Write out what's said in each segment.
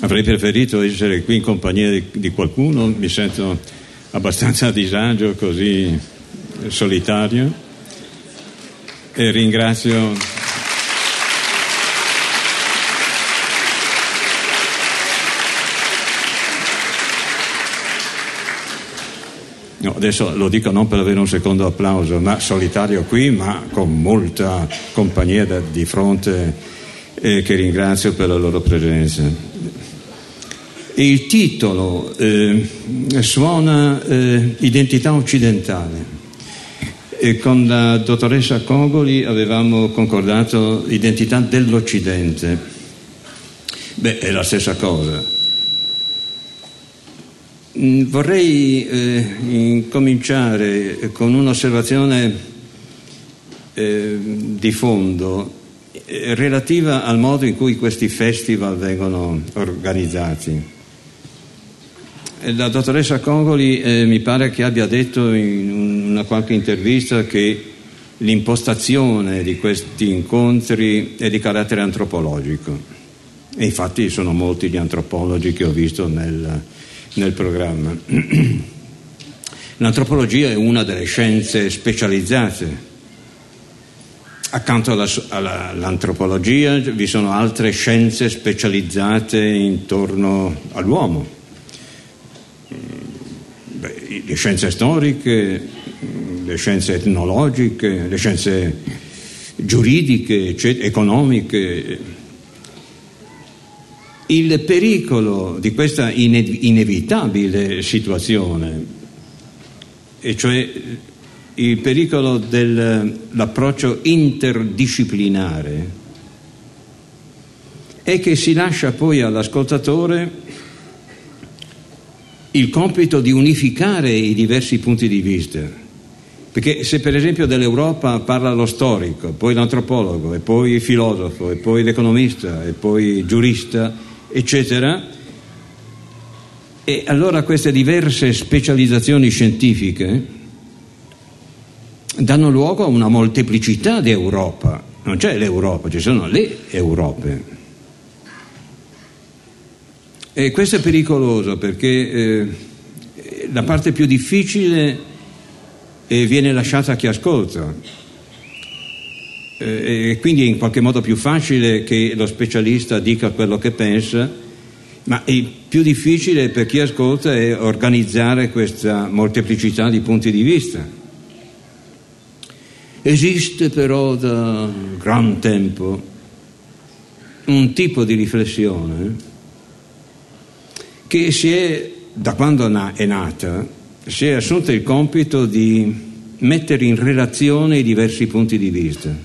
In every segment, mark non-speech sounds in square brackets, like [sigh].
avrei preferito essere qui in compagnia di, di qualcuno, mi sento abbastanza a disagio, così solitario. E ringrazio. No, adesso lo dico non per avere un secondo applauso, ma solitario qui, ma con molta compagnia da, di fronte eh, che ringrazio per la loro presenza. Il titolo eh, suona eh, Identità occidentale e con la dottoressa Cogoli avevamo concordato Identità dell'Occidente. Beh, è la stessa cosa Mm, vorrei eh, incominciare con un'osservazione eh, di fondo relativa al modo in cui questi festival vengono organizzati. Eh, la dottoressa Congoli eh, mi pare che abbia detto in una qualche intervista che l'impostazione di questi incontri è di carattere antropologico e infatti sono molti gli antropologi che ho visto nel nel programma. [clears throat] L'antropologia è una delle scienze specializzate. Accanto alla, alla, all'antropologia vi sono altre scienze specializzate intorno all'uomo. Beh, le scienze storiche, le scienze etnologiche, le scienze giuridiche, economiche, il pericolo di questa inevitabile situazione, e cioè il pericolo dell'approccio interdisciplinare, è che si lascia poi all'ascoltatore il compito di unificare i diversi punti di vista. Perché se per esempio dell'Europa parla lo storico, poi l'antropologo, e poi il filosofo, e poi l'economista, e poi il giurista, eccetera. E allora queste diverse specializzazioni scientifiche danno luogo a una molteplicità di Europa. Non c'è l'Europa, ci sono le Europe. E questo è pericoloso perché eh, la parte più difficile eh, viene lasciata a chi ascolta eh, e quindi è in qualche modo più facile che lo specialista dica quello che pensa, ma il più difficile per chi ascolta è organizzare questa molteplicità di punti di vista. Esiste però da gran tempo un tipo di riflessione che si è, da quando è nata, si è assunta il compito di mettere in relazione i diversi punti di vista.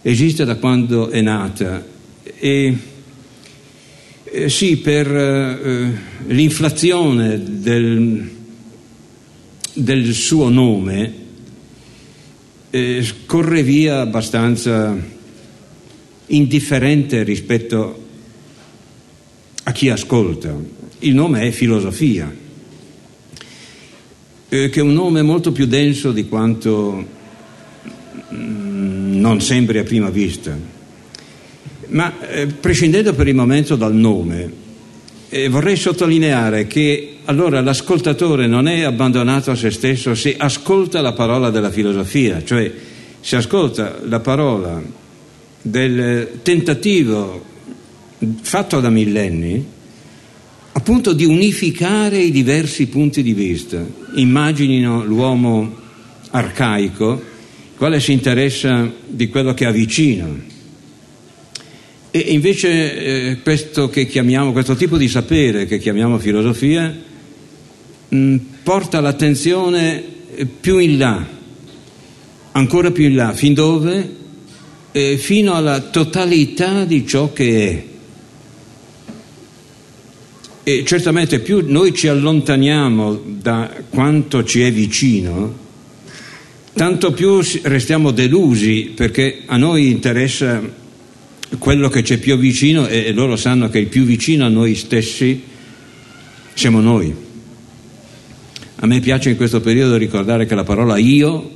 Esiste da quando è nata e eh, sì, per eh, l'inflazione del, del, suo nome eh, corre via abbastanza indifferente rispetto a chi ascolta. Il nome è filosofia, eh, che è un nome molto più denso di quanto mm, non sembri a prima vista. Ma eh, prescindendo per il momento dal nome, eh, vorrei sottolineare che allora l'ascoltatore non è abbandonato a se stesso se ascolta la parola della filosofia, cioè se ascolta la parola del tentativo fatto da millenni appunto di unificare i diversi punti di vista. Immaginino l'uomo arcaico quale si interessa di quello che avvicina. E invece eh, questo, questo tipo di sapere che chiamiamo filosofia mh, mm, porta l'attenzione più in là, ancora più in là, fin dove? Eh, fino alla totalità di ciò che è. E certamente più noi ci allontaniamo da quanto ci è vicino, tanto più restiamo delusi perché a noi interessa quello che c'è più vicino e loro sanno che il più vicino a noi stessi siamo noi. A me piace in questo periodo ricordare che la parola io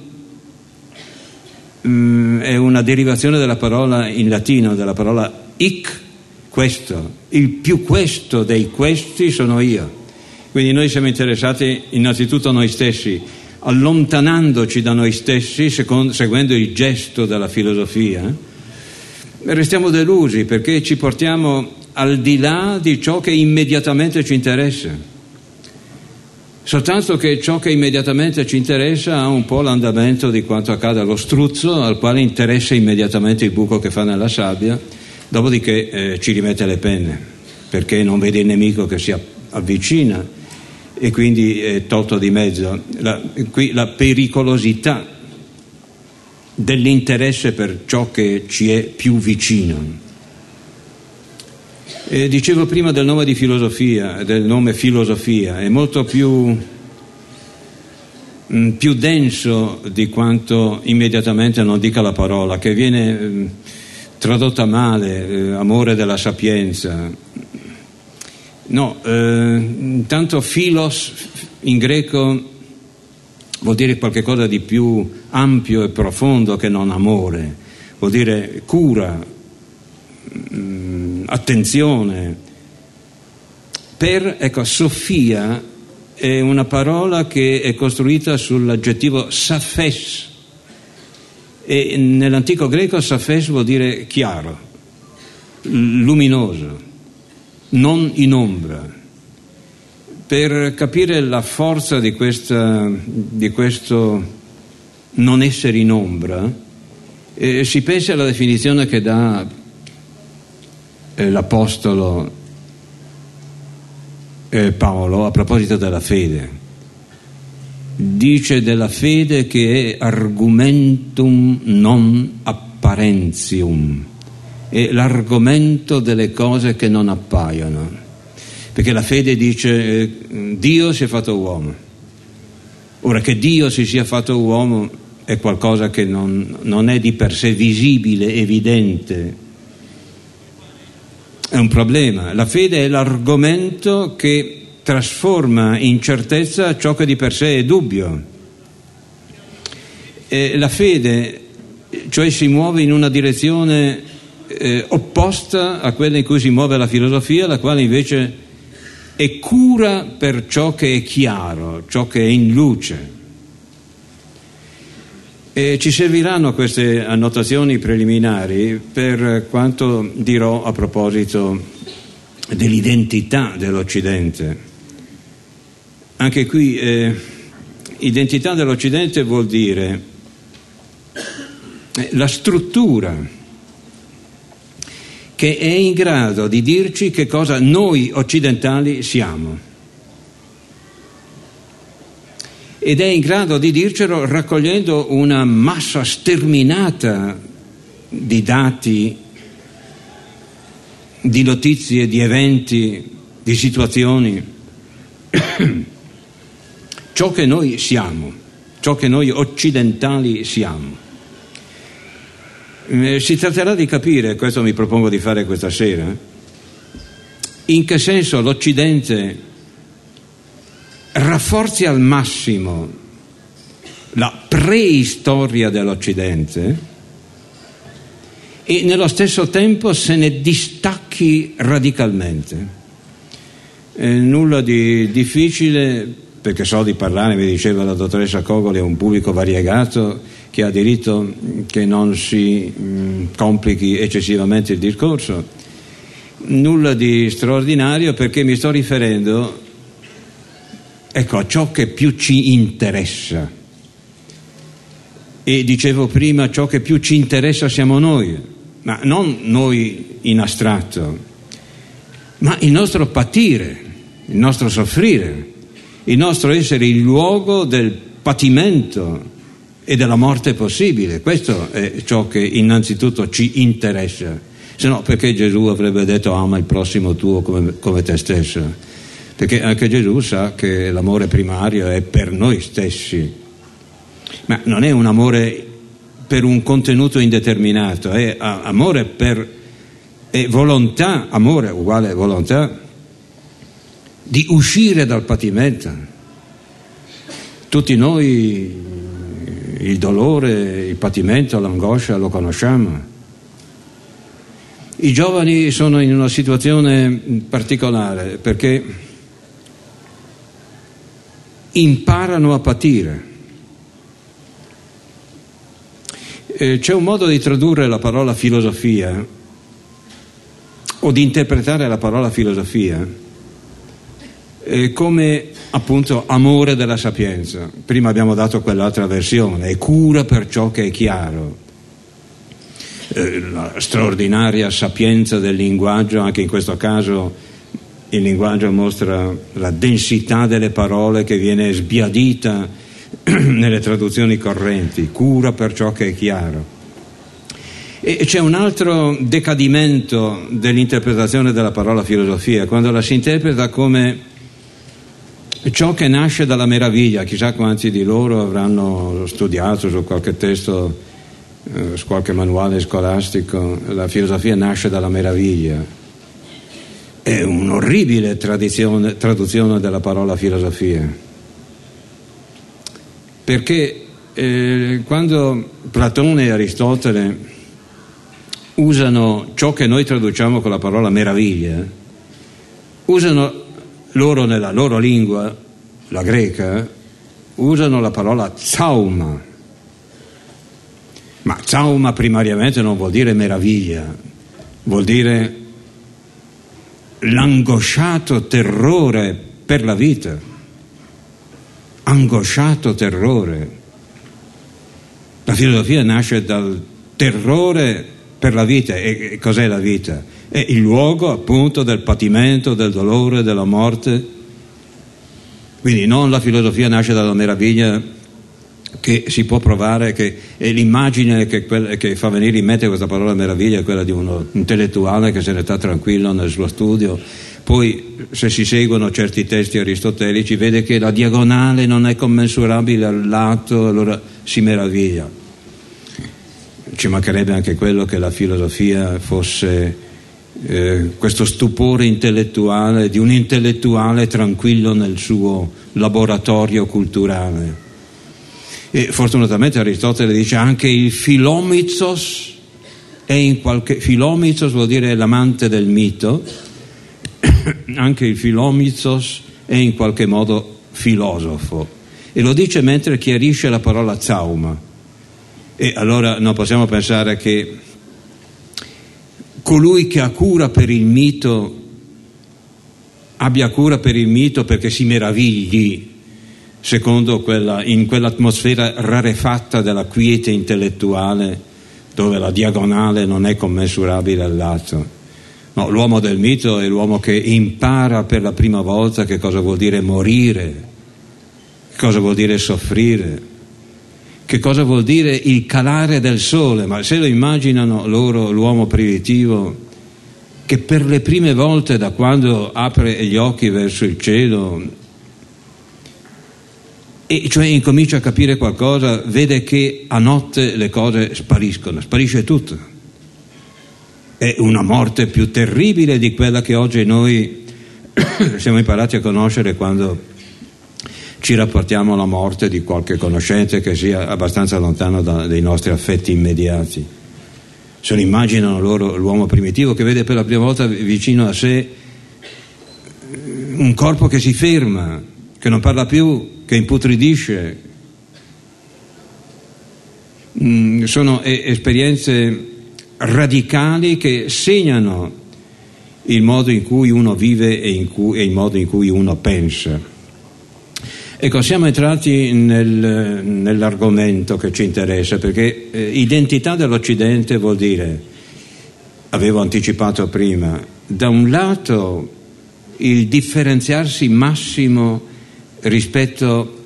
mm, è una derivazione della parola in latino, della parola ic, questo, il più questo dei questi sono io. Quindi noi siamo interessati innanzitutto a noi stessi, allontanandoci da noi stessi, secondo, seguendo il gesto della filosofia, restiamo delusi perché ci portiamo al di là di ciò che immediatamente ci interessa. Soltanto che ciò che immediatamente ci interessa ha un po' l'andamento di quanto accade allo struzzo, al quale interessa immediatamente il buco che fa nella sabbia, dopodiché eh, ci rimette le penne, perché non vede il nemico che si avvicina e quindi è tolto di mezzo. La, qui la pericolosità dell'interesse per ciò che ci è più vicino. E dicevo prima del nome di filosofia, del nome filosofia, è molto più, mm, più denso di quanto immediatamente non dica la parola, che viene mm, tradotta male, eh, amore della sapienza, No, eh, intanto philos in greco vuol dire qualcosa di più ampio e profondo che non amore, vuol dire cura, mm, attenzione. Per, ecco, Sofia è una parola che è costruita sull'aggettivo safes e nell'antico greco safes vuol dire chiaro, luminoso non in ombra. Per capire la forza di, questa, di questo non essere in ombra, eh, si pensa alla definizione che dà eh, l'Apostolo eh, Paolo a proposito della fede. Dice della fede che è argumentum non apparentium è l'argomento delle cose che non appaiono. Perché la fede dice eh, Dio si è fatto uomo. Ora che Dio si sia fatto uomo è qualcosa che non, non è di per sé visibile, evidente. È un problema. La fede è l'argomento che trasforma in certezza ciò che di per sé è dubbio. E la fede, cioè si muove in una direzione eh, opposta a quella in cui si muove la filosofia, la quale invece è cura per ciò che è chiaro, ciò che è in luce. E ci serviranno queste annotazioni preliminari per quanto dirò a proposito dell'identità dell'Occidente. Anche qui eh, identità dell'Occidente vuol dire eh, la struttura che è in grado di dirci che cosa noi occidentali siamo. Ed è in grado di dircelo raccogliendo una massa sterminata di dati, di notizie, di eventi, di situazioni. [clears throat] ciò che noi siamo, ciò che noi occidentali siamo. Eh, si tratterà di capire, questo mi propongo di fare questa sera, in che senso l'Occidente rafforzi al massimo la preistoria dell'Occidente e nello stesso tempo se ne distacchi radicalmente. Eh, nulla di difficile, perché so di parlare, mi diceva la dottoressa Cogoli, è un pubblico variegato che ha diritto che non si mh, mm, complichi eccessivamente il discorso. Nulla di straordinario perché mi sto riferendo ecco, a ciò che più ci interessa. E dicevo prima, ciò che più ci interessa siamo noi, ma non noi in astratto, ma il nostro patire, il nostro soffrire, il nostro essere il luogo del patimento, e della morte possibile. Questo è ciò che innanzitutto ci interessa. Se no, perché Gesù avrebbe detto ama il prossimo tuo come, come te stesso? Perché anche Gesù sa che l'amore primario è per noi stessi, ma non è un amore per un contenuto indeterminato, è amore per è volontà, amore uguale volontà di uscire dal patimento. Tutti noi il dolore, il patimento, l'angoscia lo conosciamo. I giovani sono in una situazione particolare perché imparano a patire. Eh, c'è un modo di tradurre la parola filosofia o di interpretare la parola filosofia eh, come appunto amore della sapienza. Prima abbiamo dato quell'altra versione, è cura per ciò che è chiaro. Eh, la straordinaria sapienza del linguaggio, anche in questo caso il linguaggio mostra la densità delle parole che viene sbiadita [clears throat] nelle traduzioni correnti, cura per ciò che è chiaro. E c'è un altro decadimento dell'interpretazione della parola filosofia, quando la si interpreta come ciò che nasce dalla meraviglia, chissà quanti di loro avranno studiato su qualche testo, eh, su qualche manuale scolastico, la filosofia nasce dalla meraviglia. È un'orribile traduzione della parola filosofia, perché eh, quando Platone e Aristotele usano ciò che noi traduciamo con la parola meraviglia, usano loro nella loro lingua, la greca, usano la parola zauma. Ma zauma primariamente non vuol dire meraviglia, vuol dire l'angosciato terrore per la vita. Angosciato terrore. La filosofia nasce dal terrore per la vita. E cos'è la vita? È il luogo appunto del patimento, del dolore, della morte. Quindi non la filosofia nasce dalla meraviglia che si può provare, che è l'immagine che, che, fa venire in mente questa parola meraviglia quella di uno intellettuale che se ne sta tranquillo nel suo studio. Poi se si seguono certi testi aristotelici vede che la diagonale non è commensurabile al lato, allora si meraviglia. Ci mancherebbe anche quello che la filosofia fosse eh, questo stupore intellettuale di un intellettuale tranquillo nel suo laboratorio culturale. E fortunatamente Aristotele dice anche il filomizos è in qualche filomizos vuol dire l'amante del mito, [coughs] anche il filomizos è in qualche modo filosofo e lo dice mentre chiarisce la parola zauma. E allora non possiamo pensare che colui che ha cura per il mito abbia cura per il mito perché si meravigli secondo quella, in quell'atmosfera rarefatta della quiete intellettuale dove la diagonale non è commensurabile al lato. No, l'uomo del mito è l'uomo che impara per la prima volta che cosa vuol dire morire, che cosa vuol dire soffrire, che cosa vuol dire il calare del sole, ma se lo immaginano loro, l'uomo primitivo, che per le prime volte da quando apre gli occhi verso il cielo, e cioè incomincia a capire qualcosa, vede che a notte le cose spariscono, sparisce tutto. È una morte più terribile di quella che oggi noi [coughs] siamo imparati a conoscere quando ci rapportiamo alla morte di qualche conoscente che sia abbastanza lontano da, dai nostri affetti immediati. Se lo immaginano loro l'uomo primitivo che vede per la prima volta vicino a sé un corpo che si ferma, che non parla più, che imputridisce. Mm, sono esperienze radicali che segnano il modo in cui uno vive e, cui, e il modo in cui uno pensa. Ecco, siamo entrati nel, nell'argomento che ci interessa, perché eh, identità dell'Occidente vuol dire, avevo anticipato prima, da un lato il differenziarsi massimo rispetto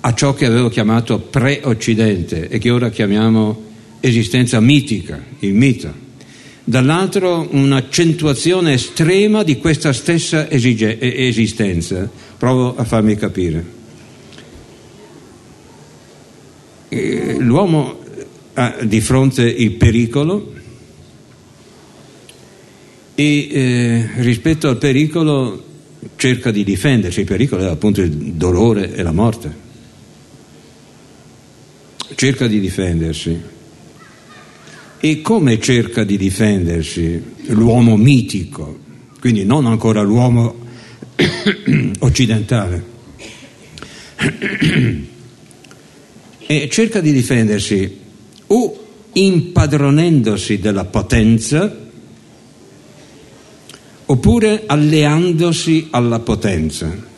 a ciò che avevo chiamato pre-Occidente e che ora chiamiamo esistenza mitica, il mito. Dall'altro un'accentuazione estrema di questa stessa esige- esistenza Provo a farmi capire. Eh, l'uomo ha di fronte il pericolo e eh, rispetto al pericolo cerca di difendersi. Il pericolo è appunto il dolore e la morte. Cerca di difendersi. E come cerca di difendersi l'uomo mitico, quindi non ancora l'uomo [coughs] occidentale? e cerca di difendersi o impadronendosi della potenza oppure alleandosi alla potenza.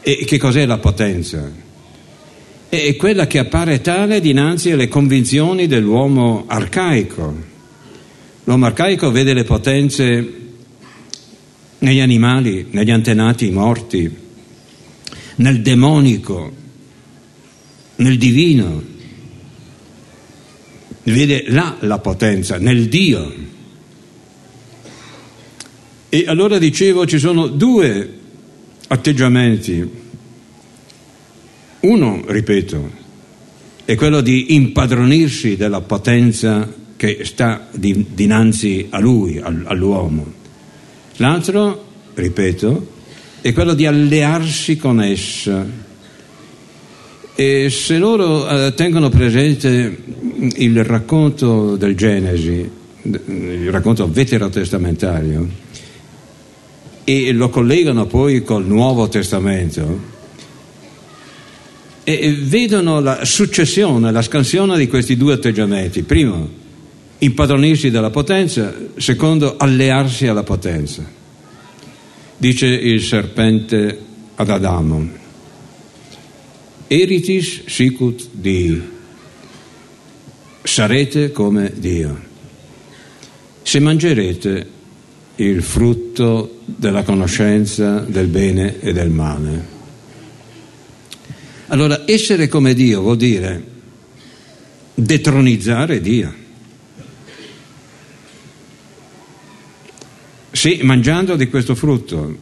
E che cos'è la potenza? È quella che appare tale dinanzi alle convinzioni dell'uomo arcaico. L'uomo arcaico vede le potenze negli animali, negli antenati morti, nel demonico, nel divino. Vede là la potenza, nel Dio. E allora dicevo ci sono due atteggiamenti. Uno, ripeto, è quello di impadronirsi della potenza che sta di, dinanzi a lui, all'uomo. L'altro, ripeto, è quello di allearsi con essa e se loro eh, tengono presente il racconto del Genesi, il racconto veterotestamentario, e lo collegano poi col Nuovo Testamento, e vedono la successione, la scansione di questi due atteggiamenti. Primo, impadronirsi della potenza, secondo, allearsi alla potenza. Dice il serpente ad Adamo Eritis sicut Dei. Sarete come Dio. Se mangerete il frutto della conoscenza del bene e del male. Allora, essere come Dio vuol dire detronizzare Dio. Se mangiando di questo frutto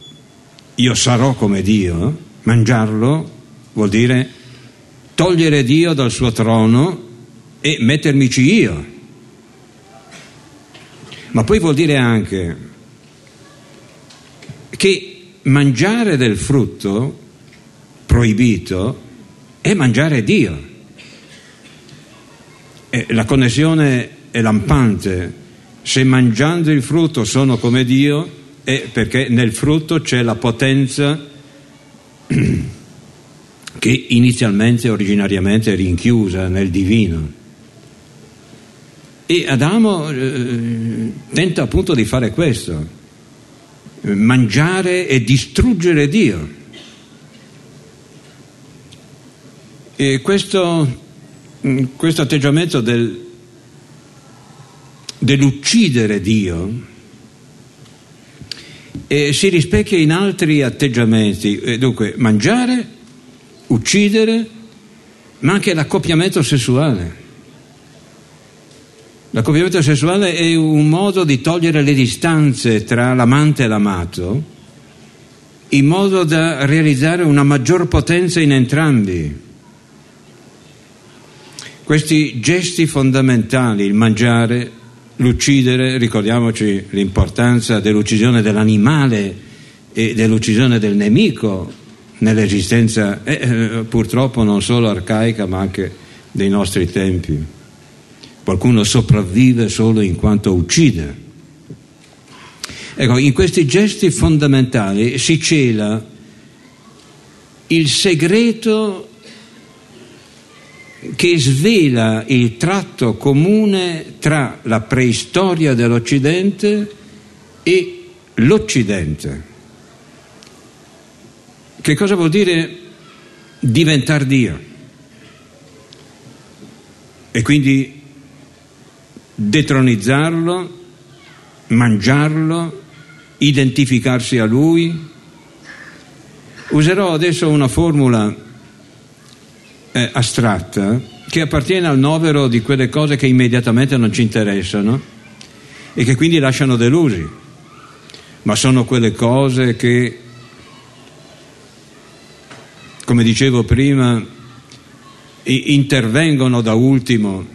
io sarò come Dio, mangiarlo vuol dire togliere Dio dal suo trono e mettermici io. Ma poi vuol dire anche che mangiare del frutto proibito è mangiare Dio. E la connessione è lampante. Se mangiando il frutto sono come Dio, è perché nel frutto c'è la potenza [clears throat] che inizialmente, originariamente, è rinchiusa nel divino. E Adamo eh, tenta appunto di fare questo, mangiare e distruggere Dio. E questo, mm, questo atteggiamento del, dell'uccidere Dio eh, si rispecchia in altri atteggiamenti, eh, dunque mangiare uccidere, ma anche l'accoppiamento sessuale. L'accoppiamento sessuale è un modo di togliere le distanze tra l'amante e l'amato, in modo da realizzare una maggior potenza in entrambi. Questi gesti fondamentali, il mangiare, l'uccidere, ricordiamoci l'importanza dell'uccisione dell'animale e dell'uccisione del nemico, nell'esistenza eh, eh, purtroppo non solo arcaica ma anche dei nostri tempi. Qualcuno sopravvive solo in quanto uccide. Ecco, in questi gesti fondamentali si cela il segreto che svela il tratto comune tra la preistoria dell'Occidente e l'Occidente. Che cosa vuol dire diventare Dio? E quindi detronizzarlo, mangiarlo, identificarsi a Lui. Userò adesso una formula eh, astratta che appartiene al novero di quelle cose che immediatamente non ci interessano e che quindi lasciano delusi, ma sono quelle cose che come dicevo prima, intervengono da ultimo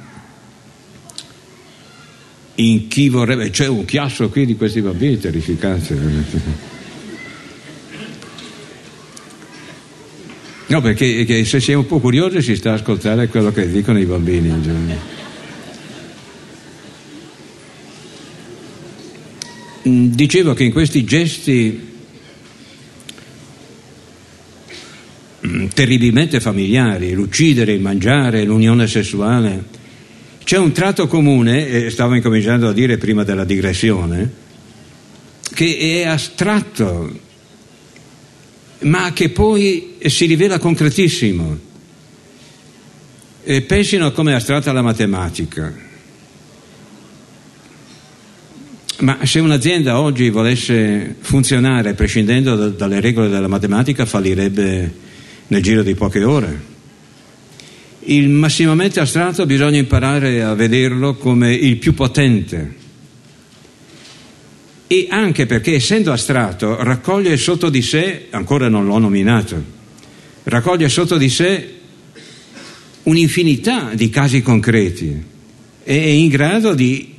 in chi vorrebbe... C'è un chiasso qui di questi bambini terrificanti. No, perché se si è un po' curiosi si sta a ascoltare quello che dicono i bambini in genere. Mm, dicevo che in questi gesti mm, terribilmente familiari, l'uccidere, il mangiare, l'unione sessuale, c'è un tratto comune, e stavo incominciando a dire prima della digressione, che è astratto ma che poi si rivela concretissimo. E pensino come è astratta la matematica. Ma se un'azienda oggi volesse funzionare prescindendo da, dalle regole della matematica, fallirebbe nel giro di poche ore. Il massimamente astratto bisogna imparare a vederlo come il più potente e anche perché essendo astratto raccoglie sotto di sé, ancora non l'ho nominato, raccoglie sotto di sé un'infinità di casi concreti e è in grado di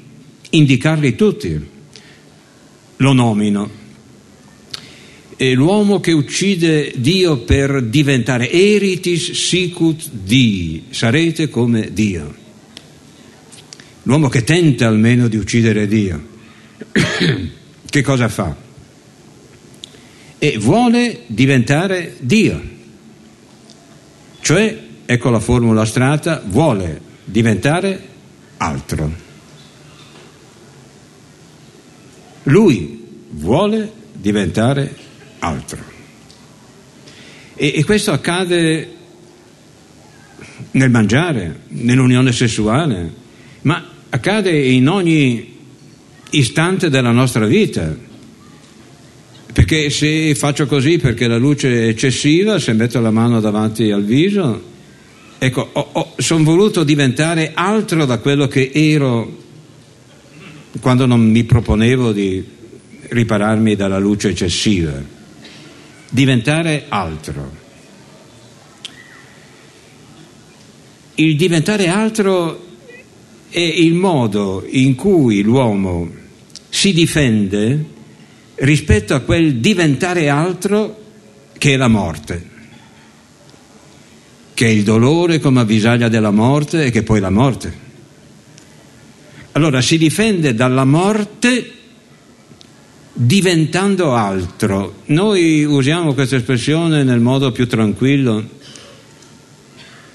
indicarli tutti. Lo nomino. È l'uomo che uccide Dio per diventare eritis sicut Dii, sarete come Dio. L'uomo che tenta almeno di uccidere Dio che cosa fa? E vuole diventare Dio. Cioè, ecco la formula astratta, vuole diventare altro. Lui vuole diventare altro. E, e questo accade nel mangiare, nell'unione sessuale, ma accade in ogni istante della nostra vita. Perché se faccio così perché la luce è eccessiva, se metto la mano davanti al viso, ecco, sono voluto diventare altro da quello che ero quando non mi proponevo di ripararmi dalla luce eccessiva. Diventare altro. Il diventare altro è il modo in cui l'uomo si difende rispetto a quel diventare altro che è la morte, che è il dolore come avvisaglia della morte e che è poi la morte. Allora si difende dalla morte diventando altro. Noi usiamo questa espressione nel modo più tranquillo,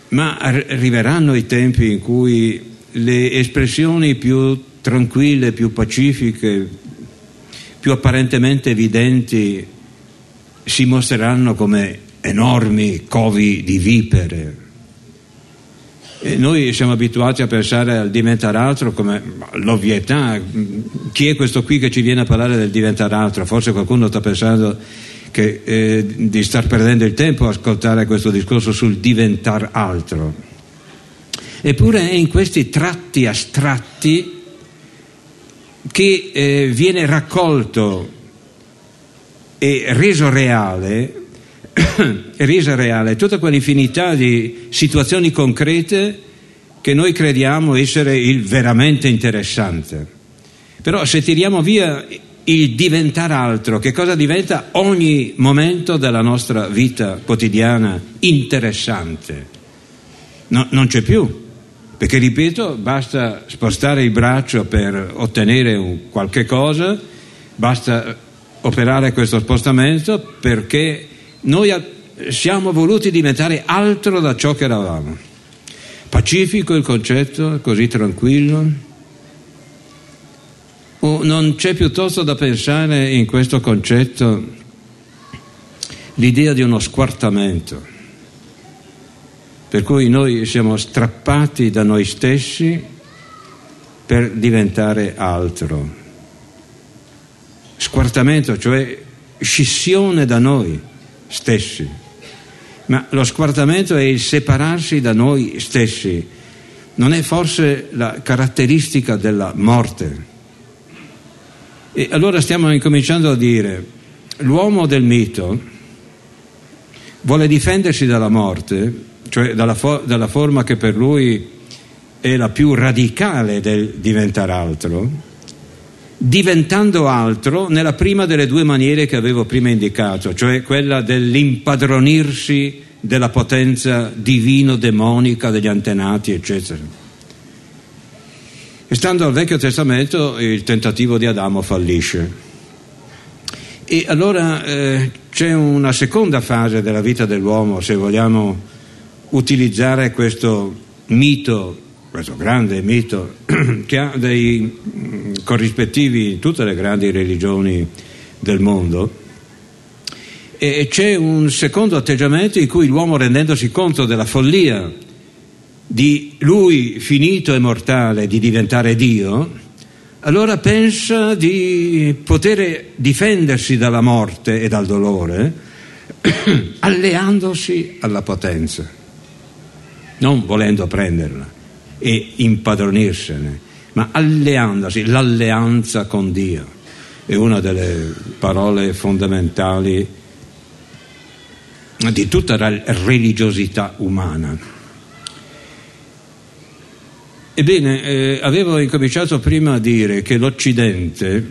ma arriveranno i tempi in cui le espressioni più tranquille, più pacifiche, più apparentemente evidenti si mostreranno come enormi covi di vipere. E noi siamo abituati a pensare al diventare altro come l'ovvietà. Chi è questo qui che ci viene a parlare del diventare altro? Forse qualcuno sta pensando che, eh, di star perdendo il tempo a ascoltare questo discorso sul diventare altro. Eppure è in questi tratti astratti che eh, viene raccolto e reso reale, [coughs] resa reale tutta quell'infinità di situazioni concrete che noi crediamo essere il veramente interessante. Però se tiriamo via il diventare altro, che cosa diventa ogni momento della nostra vita quotidiana interessante? No, non c'è più. Perché, ripeto, basta spostare il braccio per ottenere un qualche cosa, basta operare questo spostamento perché noi siamo voluti diventare altro da ciò che eravamo. Pacifico il concetto, così tranquillo? O non c'è piuttosto da pensare in questo concetto l'idea di uno squartamento? Per cui noi siamo strappati da noi stessi per diventare altro. Squartamento, cioè scissione da noi stessi. Ma lo squartamento è il separarsi da noi stessi. Non è forse la caratteristica della morte? E allora stiamo incominciando a dire, l'uomo del mito vuole difendersi dalla morte cioè dalla, fo- dalla forma che per lui è la più radicale del diventare altro, diventando altro nella prima delle due maniere che avevo prima indicato, cioè quella dell'impadronirsi della potenza divino-demonica degli antenati, eccetera. E stando al Vecchio Testamento il tentativo di Adamo fallisce. E allora eh, c'è una seconda fase della vita dell'uomo, se vogliamo utilizzare questo mito, questo grande mito, [clears throat] che ha dei mm, corrispettivi in tutte le grandi religioni del mondo. E c'è un secondo atteggiamento in cui l'uomo rendendosi conto della follia di lui finito e mortale di diventare Dio, allora pensa di poter difendersi dalla morte e dal dolore [clears throat] alleandosi alla potenza, non volendo prenderla e impadronirsene, ma alleandosi, l'alleanza con Dio è una delle parole fondamentali di tutta la religiosità umana. Ebbene, eh, avevo incominciato prima a dire che l'Occidente,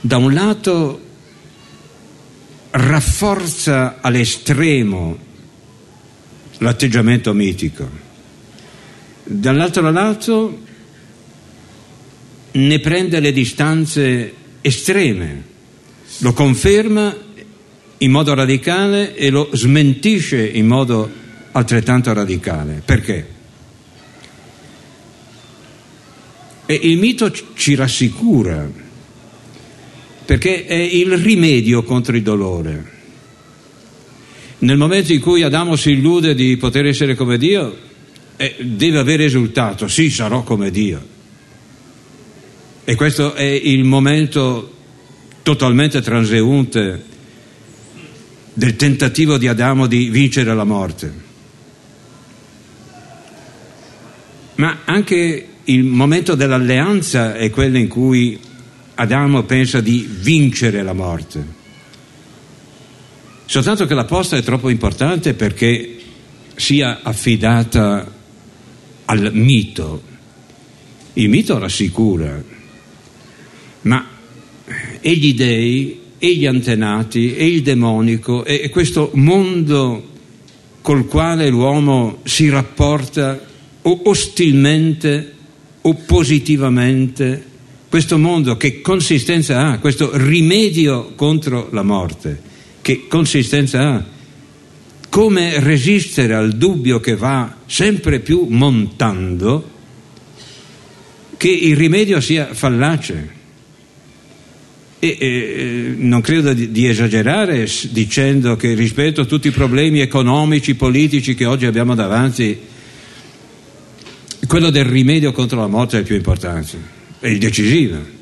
da un lato, rafforza all'estremo l'atteggiamento mitico, dall'altro lato ne prende le distanze estreme, lo conferma in modo radicale e lo smentisce in modo altrettanto radicale. Perché? E il mito ci rassicura, perché è il rimedio contro il dolore. Nel momento in cui Adamo si illude di poter essere come Dio, eh, deve aver risultato, sì, sarò come Dio. E questo è il momento totalmente transeunte del tentativo di Adamo di vincere la morte. Ma anche il momento dell'alleanza è quello in cui Adamo pensa di vincere la morte. Soltanto che la posta è troppo importante perché sia affidata al mito. Il mito rassicura, ma e gli dei, e gli antenati, e il demonico, e questo mondo col quale l'uomo si rapporta ostilmente o positivamente questo mondo che consistenza ha, questo rimedio contro la morte, che consistenza ha? Come resistere al dubbio che va sempre più montando che il rimedio sia fallace? E, e, non credo di, di, esagerare dicendo che rispetto a tutti i problemi economici, politici che oggi abbiamo davanti, quello del rimedio contro la morte è il più importante, è il decisivo.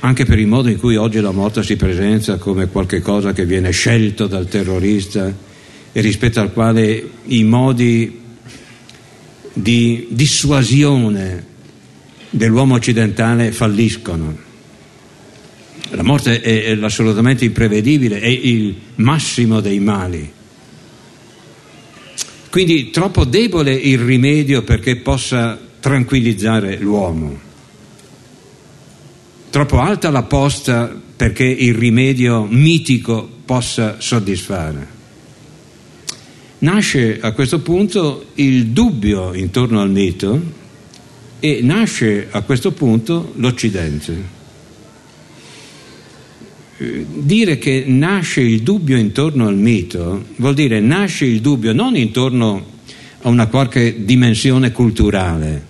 Anche per il modo in cui oggi la morte si presenta come qualcosa che viene scelto dal terrorista e rispetto al quale i modi di dissuasione dell'uomo occidentale falliscono. La morte è assolutamente imprevedibile, è il massimo dei mali. Quindi troppo debole il rimedio perché possa tranquillizzare l'uomo. Troppo alta la posta perché il rimedio mitico possa soddisfare. Nasce a questo punto il dubbio intorno al mito e nasce a questo punto l'Occidente dire che nasce il dubbio intorno al mito vuol dire nasce il dubbio non intorno a una qualche dimensione culturale,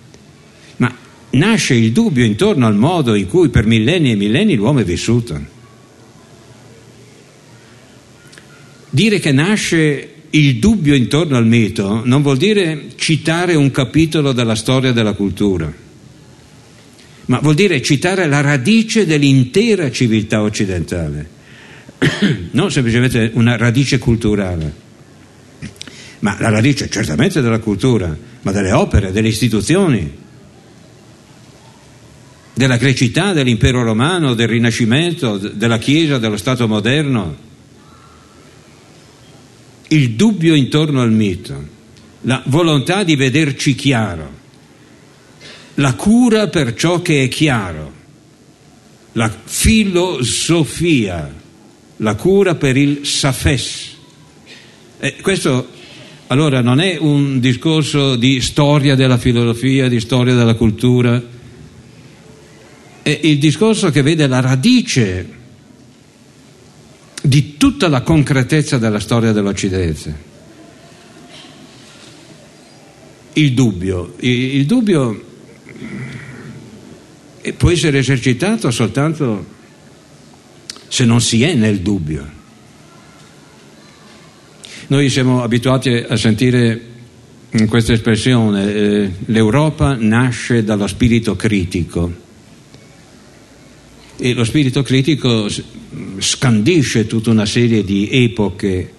nasce il dubbio intorno al modo in cui per millenni e millenni l'uomo è vissuto. Dire che nasce il dubbio intorno al mito non vuol dire citare un capitolo della storia della cultura ma vuol dire citare la radice dell'intera civiltà occidentale, [clears throat] non semplicemente una radice culturale, ma la radice certamente della cultura, ma delle opere, delle istituzioni, della grecità, dell'impero romano, del rinascimento, della Chiesa, dello Stato moderno. Il dubbio intorno al mito, la volontà di vederci chiaro la cura per ciò che è chiaro, la filosofia, la cura per il safes. E questo Allora non è un discorso di storia della filosofia, di storia della cultura, è il discorso che vede la radice di tutta la concretezza della storia dell'Occidente. Il dubbio, il dubbio può essere esercitato soltanto se non si è nel dubbio. Noi siamo abituati a sentire questa espressione, eh, l'Europa nasce dallo spirito critico e lo spirito critico scandisce tutta una serie di epoche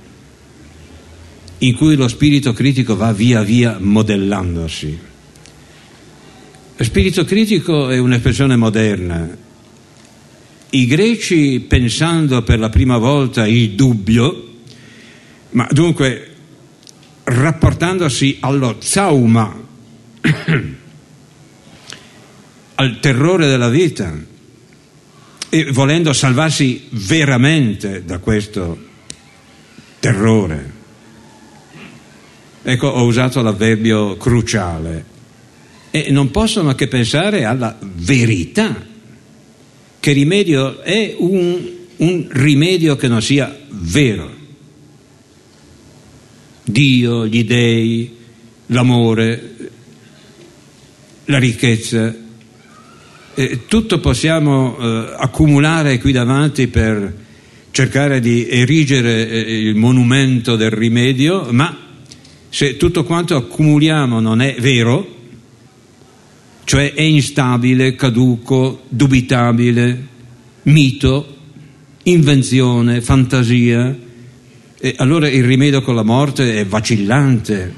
in cui lo spirito critico va via via modellandosi. Lo spirito critico è un'espressione moderna. I greci, pensando per la prima volta il dubbio, ma dunque, rapportandosi allo zauma, [coughs] al terrore della vita e volendo salvarsi veramente da questo terrore. Ecco, ho usato l'avverbio cruciale. E non possono che pensare alla verità, che rimedio è un, un rimedio che non sia vero. Dio, gli dei, l'amore, la ricchezza, eh, tutto possiamo eh, accumulare qui davanti per cercare di erigere eh, il monumento del rimedio, ma se tutto quanto accumuliamo non è vero, cioè è instabile, caduco, dubitabile, mito, invenzione, fantasia, allora il rimedio con la morte è vacillante.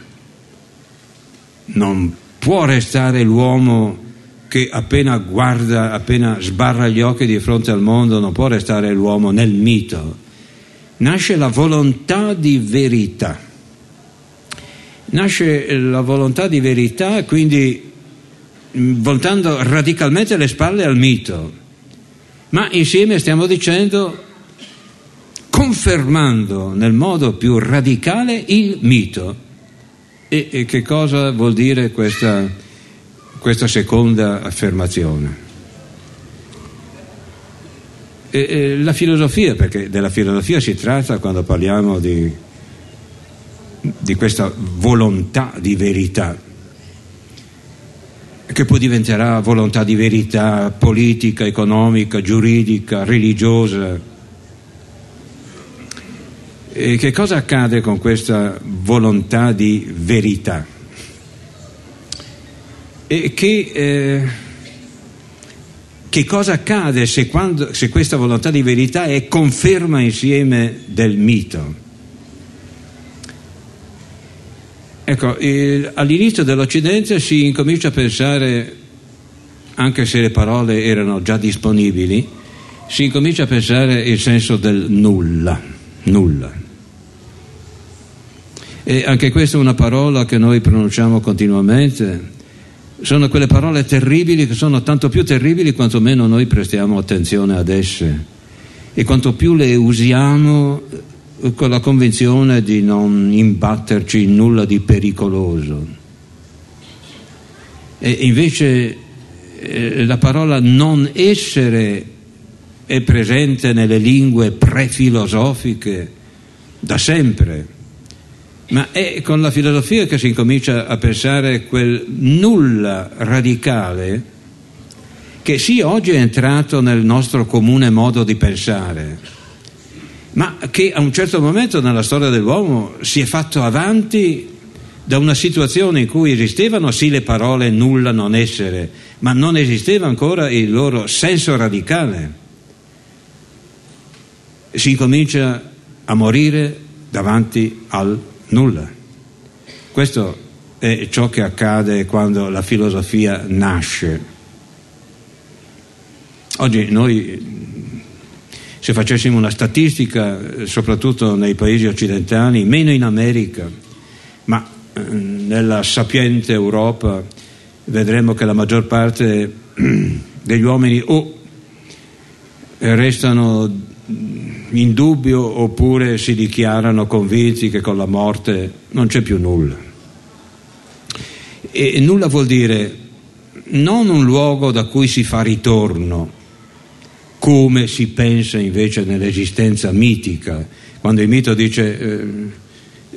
Non può restare l'uomo che appena guarda, appena sbarra gli occhi di fronte al mondo, non può restare l'uomo nel mito. Nasce la volontà di verità. Nasce la volontà di verità, quindi voltando radicalmente le spalle al mito. Ma insieme stiamo dicendo confermando nel modo più radicale il mito. E, e che cosa vuol dire questa, questa seconda affermazione? E, e la filosofia, perché della filosofia si tratta quando parliamo di, di questa volontà di verità, che poi diventerà volontà di verità politica, economica, giuridica, religiosa, e che cosa accade con questa volontà di verità? E che, eh, che cosa accade se, quando, se questa volontà di verità è conferma insieme del mito? Ecco, il, all'inizio dell'Occidente si incomincia a pensare, anche se le parole erano già disponibili, si incomincia a pensare il senso del nulla, nulla. E anche questa è una parola che noi pronunciamo continuamente. Sono quelle parole terribili che sono tanto più terribili quanto meno noi prestiamo attenzione ad esse e quanto più le usiamo eh, con la convinzione di non imbatterci in nulla di pericoloso. E invece eh, la parola non essere è presente nelle lingue prefilosofiche da sempre ma è con la filosofia che si incomincia a pensare quel nulla radicale che sì oggi è entrato nel nostro comune modo di pensare, ma che a un certo momento nella storia dell'uomo si è fatto avanti da una situazione in cui esistevano sì le parole nulla non essere, ma non esisteva ancora il loro senso radicale. Si incomincia a morire davanti al nulla. Questo è ciò che accade quando la filosofia nasce. Oggi noi, se facessimo una statistica, soprattutto nei paesi occidentali, meno in America, ma eh, nella sapiente Europa, vedremo che la maggior parte [clears throat] degli uomini o restano in dubbio oppure si dichiarano convinti che con la morte non c'è più nulla. E nulla vuol dire non un luogo da cui si fa ritorno, come si pensa invece nell'esistenza mitica, quando il mito dice eh,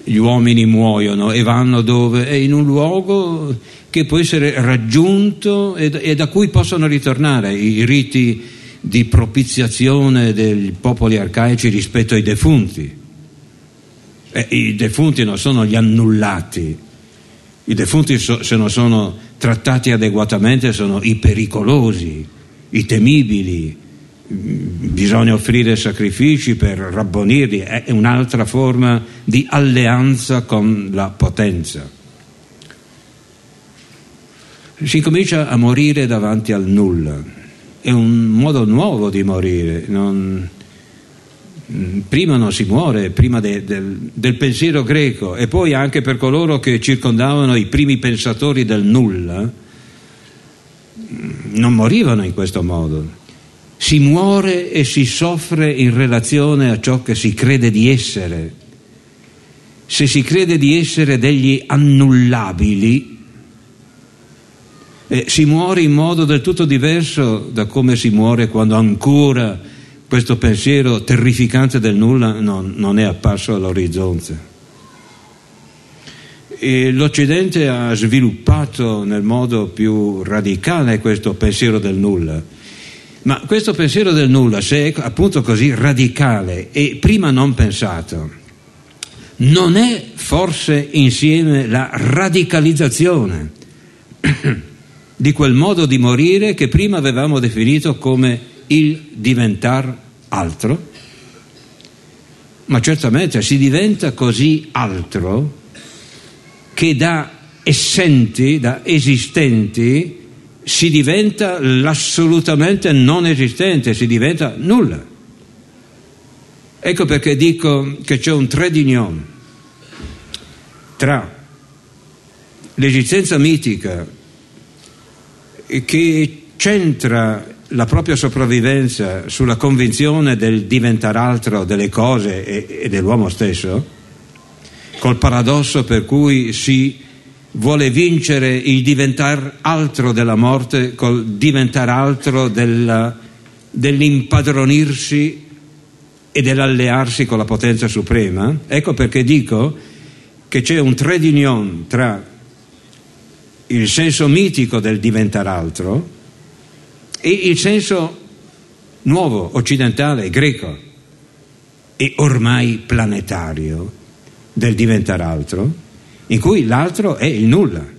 gli uomini muoiono e vanno dove? È in un luogo che può essere raggiunto e, e da cui possono ritornare i riti di propiziazione dei popoli arcaici rispetto ai defunti. Eh, I defunti non sono gli annullati, i defunti so, se non sono trattati adeguatamente sono i pericolosi, i temibili, bisogna offrire sacrifici per rabbonirli, è un'altra forma di alleanza con la potenza. Si comincia a morire davanti al nulla è un modo nuovo di morire. Non, prima non si muore, prima de, del, del pensiero greco e poi anche per coloro che circondavano i primi pensatori del nulla, non morivano in questo modo. Si muore e si soffre in relazione a ciò che si crede di essere. Se si crede di essere degli annullabili, eh, si muore in modo del tutto diverso da come si muore quando ancora questo pensiero terrificante del nulla non, non è apparso all'orizzonte. E L'Occidente ha sviluppato nel modo più radicale questo pensiero del nulla. Ma questo pensiero del nulla, se è appunto così radicale e prima non pensato, non è forse insieme la radicalizzazione [clears throat] di quel modo di morire che prima avevamo definito come il diventar altro? Ma certamente si diventa così altro che da essenti, da esistenti, si diventa l'assolutamente non esistente, si diventa nulla. Ecco perché dico che c'è un tredinion tra l'esistenza mitica che centra la propria sopravvivenza sulla convinzione del diventare altro delle cose e, e dell'uomo stesso, col paradosso per cui si vuole vincere il diventare altro della morte col diventare altro della, dell'impadronirsi e dell'allearsi con la potenza suprema. Ecco perché dico che c'è un trade union tra il senso mitico del diventare altro e il senso nuovo, occidentale, greco e ormai planetario del diventare altro, in cui l'altro è il nulla.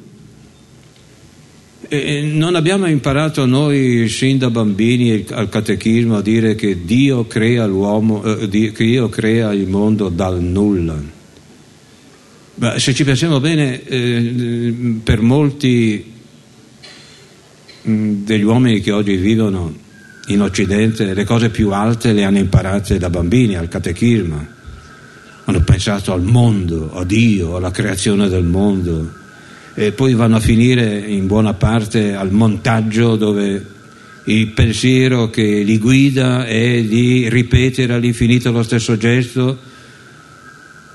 E non abbiamo imparato noi sin da bambini al catechismo a dire che Dio crea l'uomo, eh, Dio crea il mondo dal nulla. Ma se ci pensiamo bene, eh, per molti mm, degli uomini che oggi vivono in Occidente, le cose più alte le hanno imparate da bambini, al catechismo. Hanno pensato al mondo, a Dio, alla creazione del mondo. E poi vanno a finire in buona parte al montaggio dove il pensiero che li guida è di ripetere all'infinito lo stesso gesto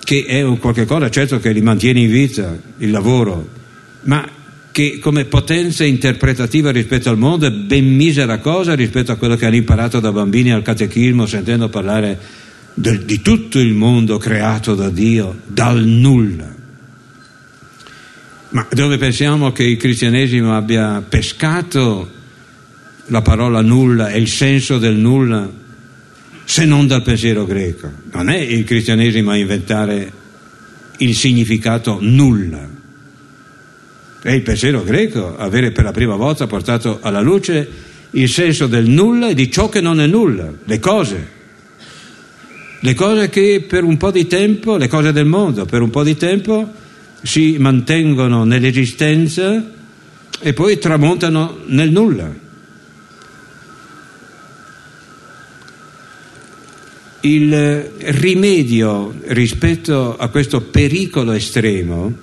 che è un qualche cosa certo che li mantiene in vita, il lavoro, ma che come potenza interpretativa rispetto al mondo è ben misera cosa rispetto a quello che hanno imparato da bambini al catechismo sentendo parlare del, di tutto il mondo creato da Dio, dal nulla. Ma dove pensiamo che il cristianesimo abbia pescato la parola nulla e il senso del nulla se non dal pensiero greco. Non è il cristianesimo a inventare il significato nulla. È il pensiero greco avere per la prima volta portato alla luce il senso del nulla e di ciò che non è nulla, le cose. Le cose che per un po' di tempo, le cose del mondo, per un po' di tempo si mantengono nell'esistenza e poi tramontano nel nulla. Il rimedio rispetto a questo pericolo estremo,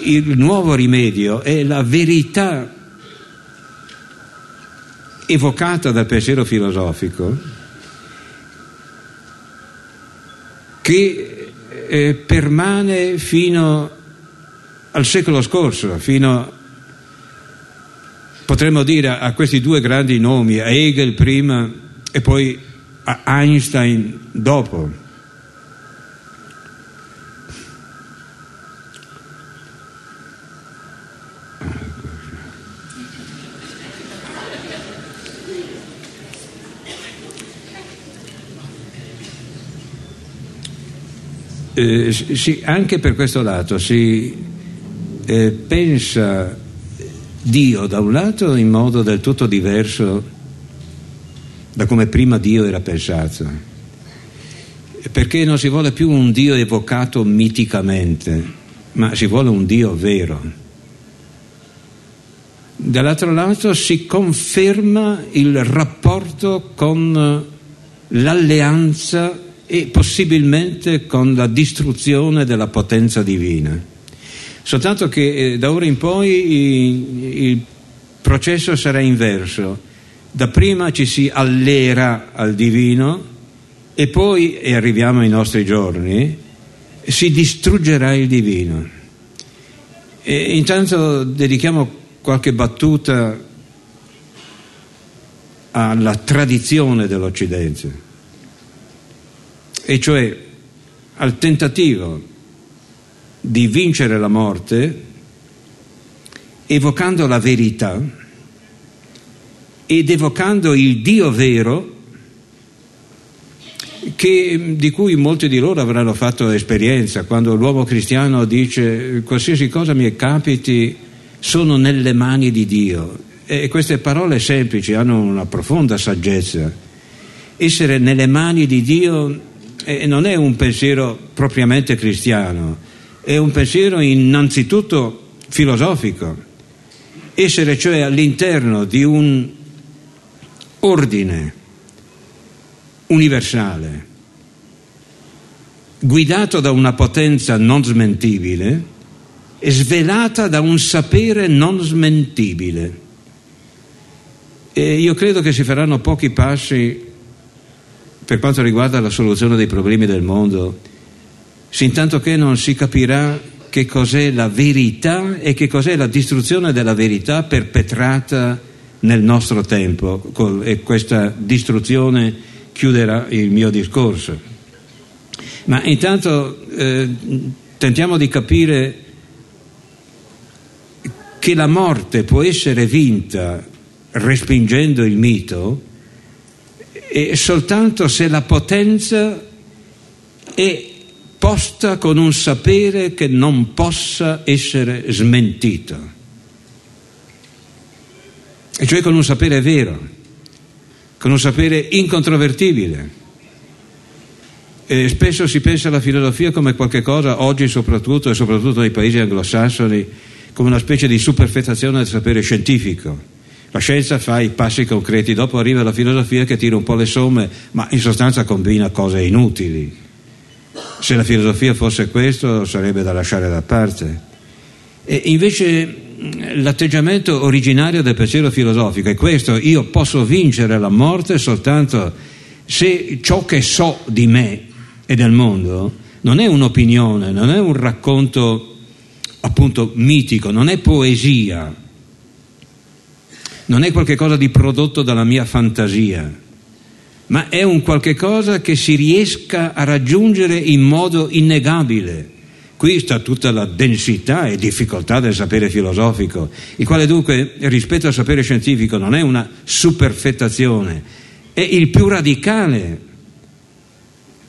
il nuovo rimedio è la verità evocata dal pensiero filosofico che eh, permane fino al secolo scorso, fino potremmo dire a questi due grandi nomi, a Hegel prima e poi Einstein dopo. Eh, sì, anche per questo lato si eh, pensa Dio da un lato in modo del tutto diverso da come prima Dio era pensato, perché non si vuole più un Dio evocato miticamente, ma si vuole un Dio vero. Dall'altro lato si conferma il rapporto con l'alleanza e possibilmente con la distruzione della potenza divina. Soltanto che eh, da ora in poi il processo sarà inverso. Dapprima ci si allera al divino e poi, e arriviamo ai nostri giorni, si distruggerà il divino. E intanto dedichiamo qualche battuta alla tradizione dell'Occidente e cioè al tentativo di vincere la morte evocando la verità ed evocando il Dio vero che, di cui molti di loro avranno fatto esperienza quando l'uomo cristiano dice qualsiasi cosa mi capiti sono nelle mani di Dio e queste parole semplici hanno una profonda saggezza essere nelle mani di Dio e non è un pensiero propriamente cristiano, è un pensiero innanzitutto filosofico. Essere cioè all'interno di un ordine universale, guidato da una potenza non smentibile e svelata da un sapere non smentibile. E io credo che si faranno pochi passi per quanto riguarda la soluzione dei problemi del mondo, sin che non si capirà che cos'è la verità e che cos'è la distruzione della verità perpetrata nel nostro tempo e questa distruzione chiuderà il mio discorso. Ma intanto eh, tentiamo di capire che la morte può essere vinta respingendo il mito e soltanto se la potenza è posta con un sapere che non possa essere smentito, e cioè con un sapere vero, con un sapere incontrovertibile. E spesso si pensa alla filosofia come qualcosa, oggi soprattutto e soprattutto nei paesi anglosassoni, come una specie di superfettazione del sapere scientifico la scienza fa i passi concreti, dopo arriva la filosofia che tira un po' le somme, ma in sostanza combina cose inutili. Se la filosofia fosse questo sarebbe da lasciare da parte. E invece l'atteggiamento originario del pensiero filosofico è questo, io posso vincere la morte soltanto se ciò che so di me e del mondo non è un'opinione, non è un racconto appunto mitico, non è poesia, non è qualcosa di prodotto dalla mia fantasia, ma è un qualche cosa che si riesca a raggiungere in modo innegabile. Qui sta tutta la densità e difficoltà del sapere filosofico, il quale dunque rispetto al sapere scientifico non è una superfettazione, è il più radicale.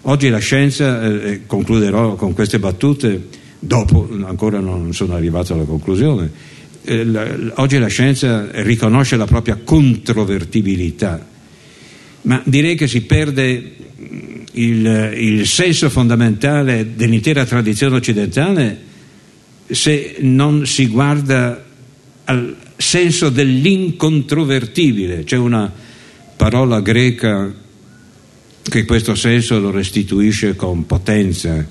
Oggi la scienza, eh, concluderò con queste battute, dopo ancora non sono arrivato alla conclusione, eh, oggi la scienza riconosce la propria controvertibilità, ma direi che si perde il, il senso fondamentale dell'intera tradizione occidentale se non si guarda al senso dell'incontrovertibile. C'è una parola greca che questo senso lo restituisce con potenza.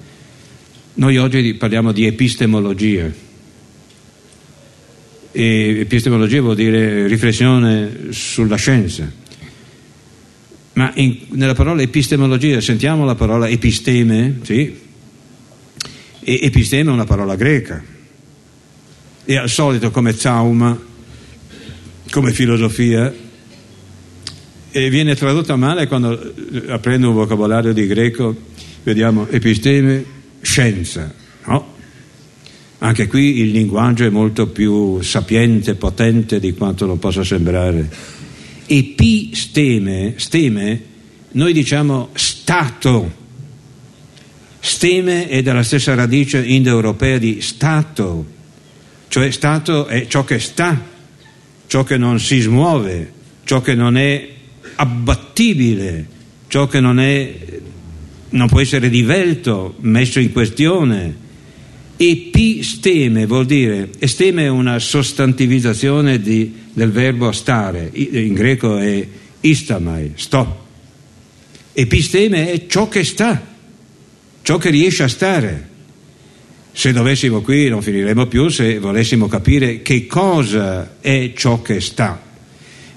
Noi oggi parliamo di epistemologia e epistemologia vuol dire riflessione sulla scienza. Ma in, nella parola epistemologia sentiamo la parola episteme, sì? E episteme è una parola greca. E al solito come zauma, come filosofia, e viene tradotta male quando aprendo un vocabolario di greco vediamo episteme, scienza, no? Anche qui il linguaggio è molto più sapiente, potente di quanto lo possa sembrare. Episteme, steme, noi diciamo stato. Steme è dalla stessa radice indoeuropea di stato, cioè stato è ciò che sta, ciò che non si smuove, ciò che non è abbattibile, ciò che non, è, non può essere divelto, messo in questione. Episteme vuol dire, esteme è una sostantivizzazione di, del verbo stare, in greco è istamai, sto. Episteme è ciò che sta, ciò che riesce a stare. Se dovessimo qui non finiremo più se volessimo capire che cosa è ciò che sta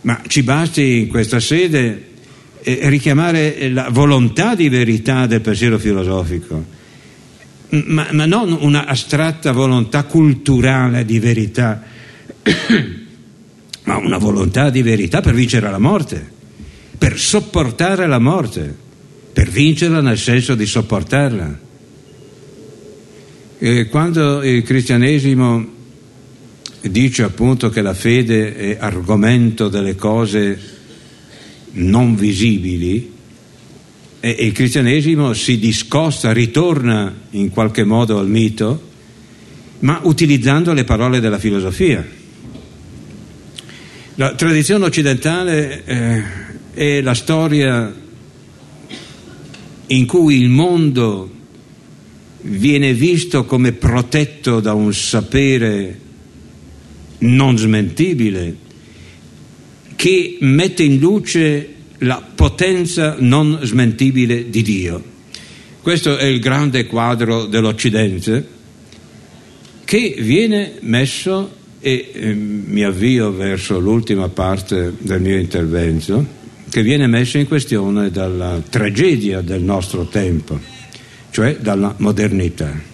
ma ci basti in questa sede eh, richiamare la volontà di verità del pensiero filosofico, ma, ma non una astratta volontà culturale di verità, [coughs] ma una volontà di verità per vincere la morte, per sopportare la morte, per vincerla nel senso di sopportarla. E quando il cristianesimo dice appunto che la fede è argomento delle cose non visibili e il cristianesimo si discosta, ritorna in qualche modo al mito, ma utilizzando le parole della filosofia. La tradizione occidentale eh, è la storia in cui il mondo viene visto come protetto da un sapere non smentibile, che mette in luce la potenza non smentibile di Dio. Questo è il grande quadro dell'Occidente che viene messo, e eh, mi avvio verso l'ultima parte del mio intervento, che viene messo in questione dalla tragedia del nostro tempo, cioè dalla modernità.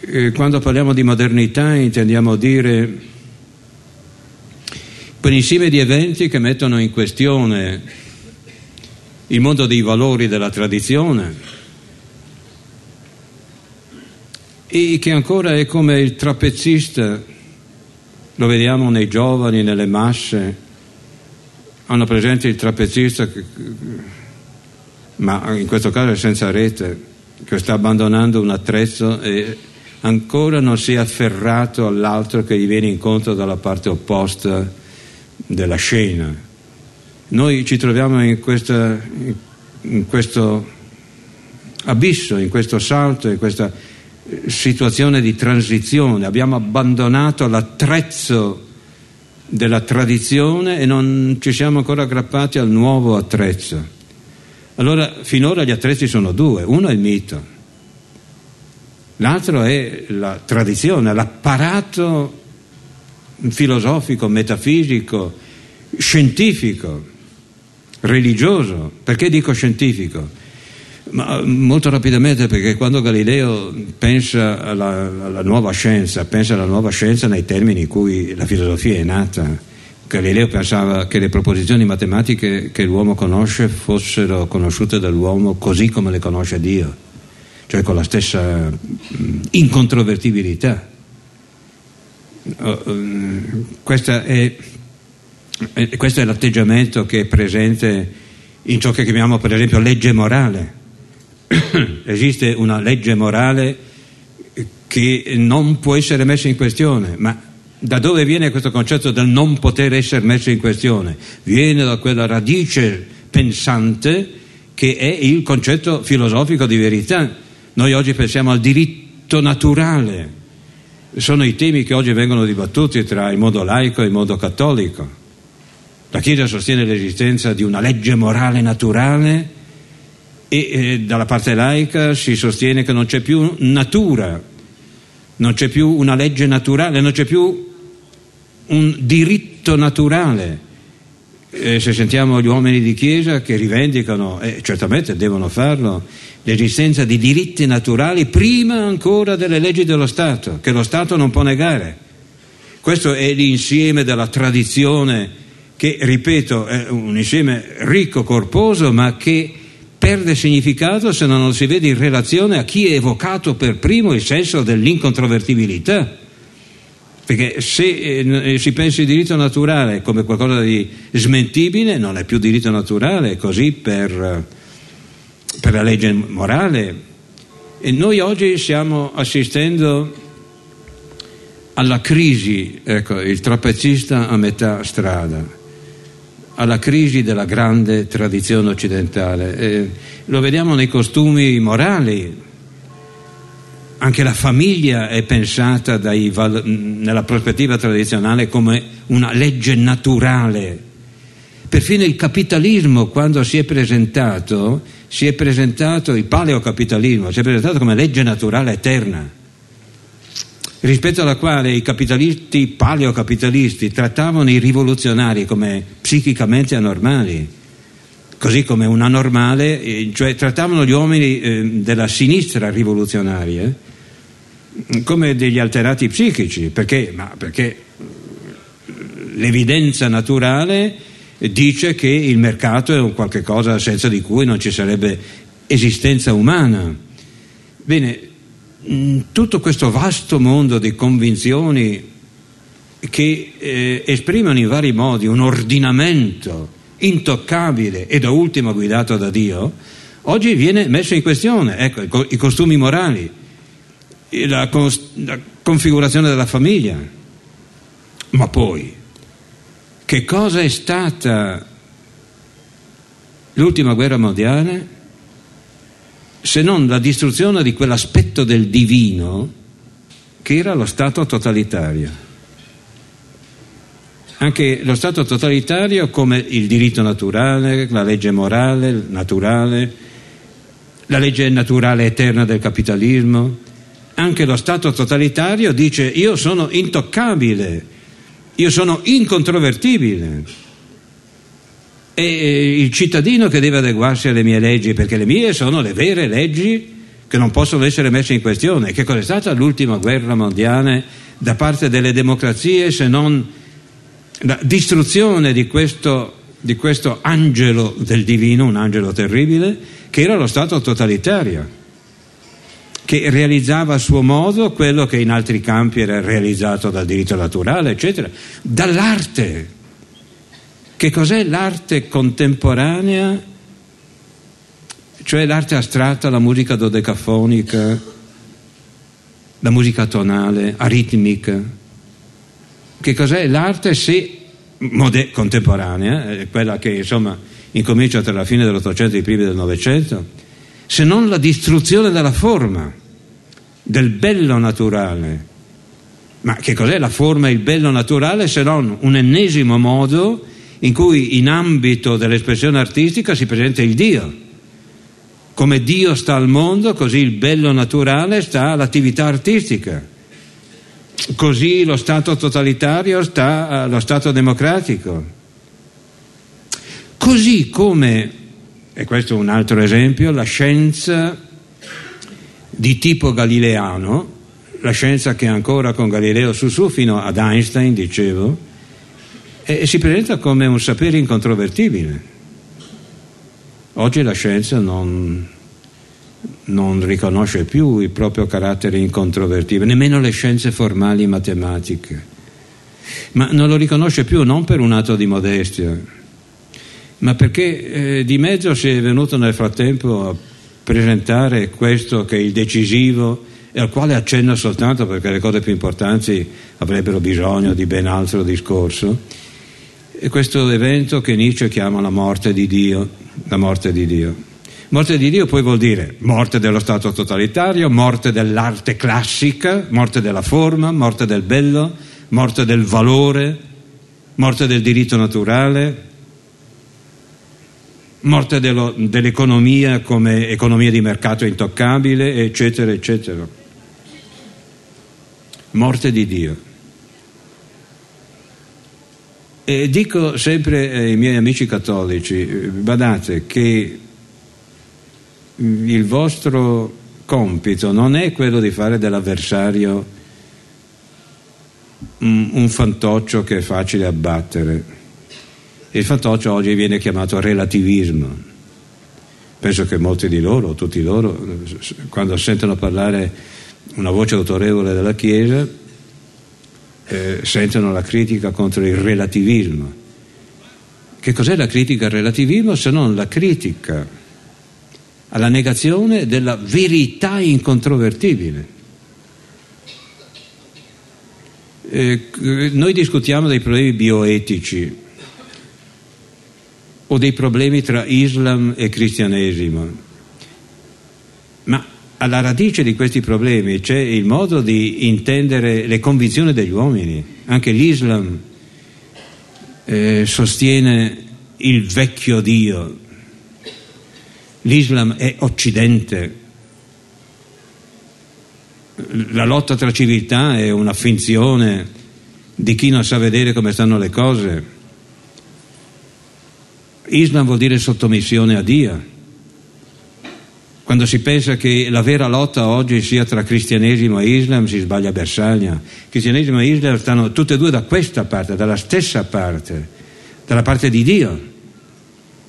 Eh, quando parliamo di modernità intendiamo dire quell'insieme di eventi che mettono in questione il mondo dei valori della tradizione e che ancora è come il trapezzista, lo vediamo nei giovani, nelle masse, hanno presente il trapezzista, che, ma in questo caso è senza rete, che sta abbandonando un attrezzo e ancora non si è afferrato all'altro che gli viene incontro dalla parte opposta della scena. Noi ci troviamo in, questa, in questo abisso, in questo salto, in questa situazione di transizione. Abbiamo abbandonato l'attrezzo della tradizione e non ci siamo ancora aggrappati al nuovo attrezzo. Allora, finora gli attrezzi sono due. Uno è il mito l'altro è la tradizione, l'apparato filosofico, metafisico, scientifico, religioso. Perché dico scientifico? Ma molto rapidamente perché quando Galileo pensa alla, alla, nuova scienza, pensa alla nuova scienza nei termini in cui la filosofia è nata. Galileo pensava che le proposizioni matematiche che l'uomo conosce fossero conosciute dall'uomo così come le conosce Dio cioè con la stessa mm, incontrovertibilità. Oh, mm, questo è, questo è l'atteggiamento che è presente in ciò che chiamiamo per esempio legge morale. [coughs] Esiste una legge morale che non può essere messa in questione, ma da dove viene questo concetto del non poter essere messo in questione? Viene da quella radice pensante che è il concetto filosofico di verità noi oggi pensiamo al diritto naturale, sono i temi che oggi vengono dibattuti tra il mondo laico e il mondo cattolico. La Chiesa sostiene l'esistenza di una legge morale naturale e eh, dalla parte laica si sostiene che non c'è più natura, non c'è più una legge naturale, non c'è più un diritto naturale. Eh, se sentiamo gli uomini di Chiesa che rivendicano, e certamente devono farlo, l'esistenza di diritti naturali prima ancora delle leggi dello Stato, che lo Stato non può negare. Questo è l'insieme della tradizione che, ripeto, è un insieme ricco, corposo, ma che perde significato se non lo si vede in relazione a chi ha evocato per primo il senso dell'incontrovertibilità. Perché se eh, si pensa il diritto naturale come qualcosa di smentibile, non è più diritto naturale, così per, per la legge morale. E noi oggi stiamo assistendo alla crisi, ecco, il trapezzista a metà strada, alla crisi della grande tradizione occidentale. E lo vediamo nei costumi morali, anche la famiglia è pensata dai, nella prospettiva tradizionale come una legge naturale. Perfino il capitalismo, quando si è presentato, si è presentato, il paleocapitalismo, si è presentato come legge naturale eterna, rispetto alla quale i capitalisti paleocapitalisti trattavano i rivoluzionari come psichicamente anormali, così come un anormale, eh, cioè trattavano gli uomini eh, della sinistra rivoluzionaria come degli alterati psichici, perché? Perché l'evidenza naturale dice che il mercato è un qualche cosa senza di cui non ci sarebbe esistenza umana. Bene, tutto questo vasto mondo di convinzioni che eh, esprimono in vari modi un ordinamento intoccabile e da ultimo guidato da Dio, oggi viene messo in questione. Ecco, i costumi morali la, la configurazione della famiglia. Ma poi, che cosa è stata l'ultima guerra mondiale se non la distruzione di quell'aspetto del divino che era lo Stato totalitario? Anche lo Stato totalitario come il diritto naturale, la legge morale, naturale, la legge naturale eterna del capitalismo, anche lo Stato totalitario dice io sono intoccabile, io sono incontrovertibile. E il cittadino che deve adeguarsi alle mie leggi, perché le mie sono le vere leggi che non possono essere messe in questione. Che cosa è stata l'ultima guerra mondiale da parte delle democrazie se non la distruzione di questo, di questo angelo del divino, un angelo terribile, che era lo Stato totalitario? Che realizzava a suo modo quello che in altri campi era realizzato dal diritto naturale, eccetera, dall'arte. Che cos'è l'arte contemporanea? Cioè l'arte astratta, la musica dodecafonica, la musica tonale, aritmica. Che cos'è l'arte se mode- contemporanea, eh, quella che insomma incomincia tra la fine dell'Ottocento e i primi del Novecento? Se non la distruzione della forma, del bello naturale. Ma che cos'è la forma e il bello naturale se non un ennesimo modo in cui in ambito dell'espressione artistica si presenta il Dio? Come Dio sta al mondo, così il bello naturale sta all'attività artistica. Così lo Stato totalitario sta allo Stato democratico. Così come e questo è un altro esempio, la scienza di tipo galileano, la scienza che ancora con Galileo su su fino ad Einstein, dicevo, e, e si presenta come un sapere incontrovertibile. Oggi la scienza non, non riconosce più il proprio carattere incontrovertibile, nemmeno le scienze formali matematiche, ma non lo riconosce più non per un atto di modestia, ma perché eh, di mezzo si è venuto nel frattempo a presentare questo che è il decisivo e al quale accenno soltanto perché le cose più importanti avrebbero bisogno di ben altro discorso. E questo evento che Nietzsche chiama la morte di Dio, la morte di Dio. Morte di Dio poi vuol dire morte dello Stato totalitario, morte dell'arte classica, morte della forma, morte del bello, morte del valore, morte del diritto naturale, morte dello, dell'economia come economia di mercato intoccabile, eccetera, eccetera. Morte di Dio. E dico sempre ai miei amici cattolici, badate che il vostro compito non è quello di fare dell'avversario un fantoccio che è facile abbattere. Il fantoccio oggi viene chiamato relativismo. Penso che molti di loro, tutti loro, quando sentono parlare una voce autorevole della Chiesa, eh, sentono la critica contro il relativismo. Che cos'è la critica al relativismo se non la critica alla negazione della verità incontrovertibile? Eh, noi discutiamo dei problemi bioetici o dei problemi tra Islam e cristianesimo, ma alla radice di questi problemi c'è il modo di intendere le convinzioni degli uomini. Anche l'Islam eh, sostiene il vecchio Dio. L'Islam è Occidente. La lotta tra civiltà è una finzione di chi non sa vedere come stanno le cose. Islam vuol dire sottomissione a Dio. Quando si pensa che la vera lotta oggi sia tra cristianesimo e Islam si sbaglia bersaglia. Cristianesimo e Islam stanno tutte e due da questa parte, dalla stessa parte, dalla parte di Dio.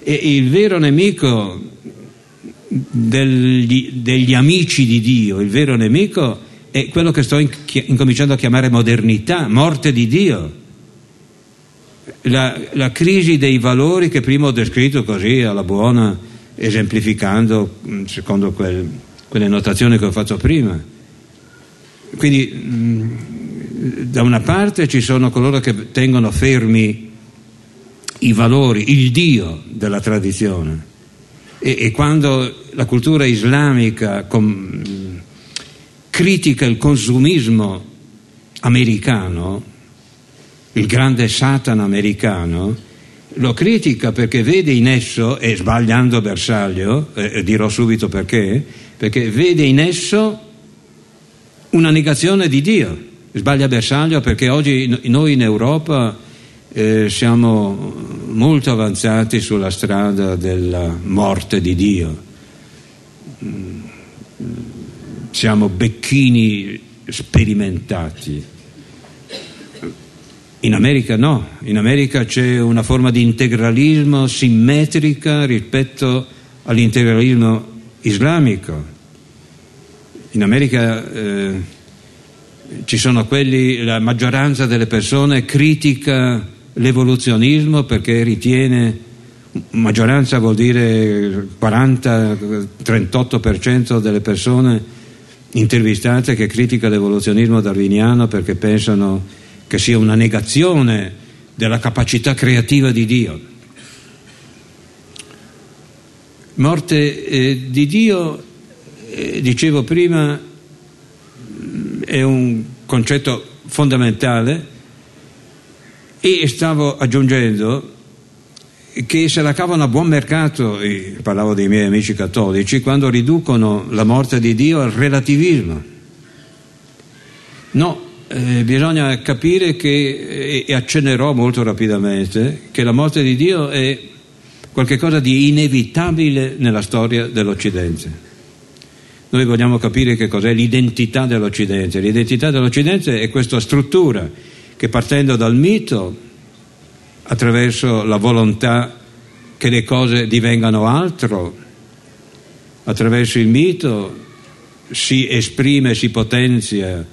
E il vero nemico degli, degli amici di Dio, il vero nemico è quello che sto incominciando a chiamare modernità, morte di Dio. La, la crisi dei valori che prima ho descritto così alla buona esemplificando mm, secondo quel, quelle notazioni che ho fatto prima. Quindi mm, da una parte ci sono coloro che tengono fermi i valori, il Dio della tradizione e, e quando la cultura islamica com, critica il consumismo americano, il grande Satana americano, lo critica perché vede in esso, e sbagliando bersaglio, eh, dirò subito perché, perché vede in esso una negazione di Dio. Sbaglia bersaglio perché oggi noi in Europa eh, siamo molto avanzati sulla strada della morte di Dio. Mm, siamo becchini sperimentati in America no, in America c'è una forma di integralismo simmetrica rispetto all'integralismo islamico. In America eh, ci sono quelli, la maggioranza delle persone critica l'evoluzionismo perché ritiene, maggioranza vuol dire 40-38% delle persone intervistate che critica l'evoluzionismo darwiniano perché pensano che sia una negazione della capacità creativa di Dio. Morte eh, di Dio, eh, dicevo prima, è un concetto fondamentale e stavo aggiungendo che se la cavano a buon mercato, parlavo dei miei amici cattolici, quando riducono la morte di Dio al relativismo. No, eh, bisogna capire che, e accennerò molto rapidamente, che la morte di Dio è qualcosa di inevitabile nella storia dell'Occidente. Noi vogliamo capire che cos'è l'identità dell'Occidente. L'identità dell'Occidente è questa struttura che partendo dal mito, attraverso la volontà che le cose divengano altro, attraverso il mito si esprime, si potenzia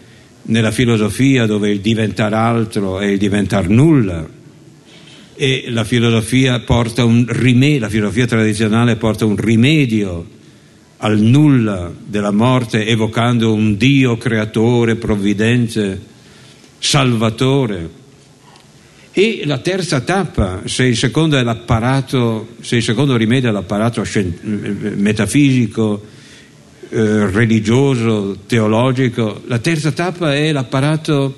nella filosofia dove il diventare altro è il diventare nulla e la filosofia rimedio, la filosofia tradizionale porta un rimedio al nulla della morte evocando un Dio creatore, provvidente, salvatore. E la terza tappa, se il secondo, è l'apparato, se il secondo rimedio è l'apparato metafisico, eh, religioso, teologico, la terza tappa è l'apparato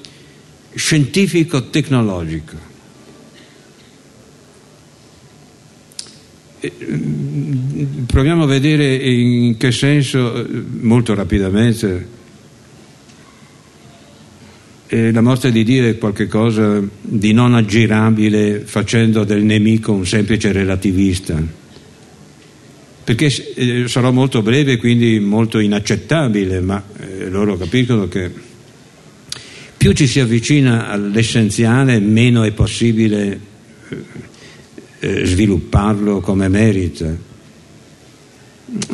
scientifico-tecnologico. Mm, proviamo a vedere in che senso, eh, molto rapidamente, eh, la morte di Dio è qualcosa di non aggirabile facendo del nemico un semplice relativista. Perché eh, sarò molto breve e quindi molto inaccettabile, ma eh, loro capiscono che più ci si avvicina all'essenziale, meno è possibile eh, eh, svilupparlo come merita.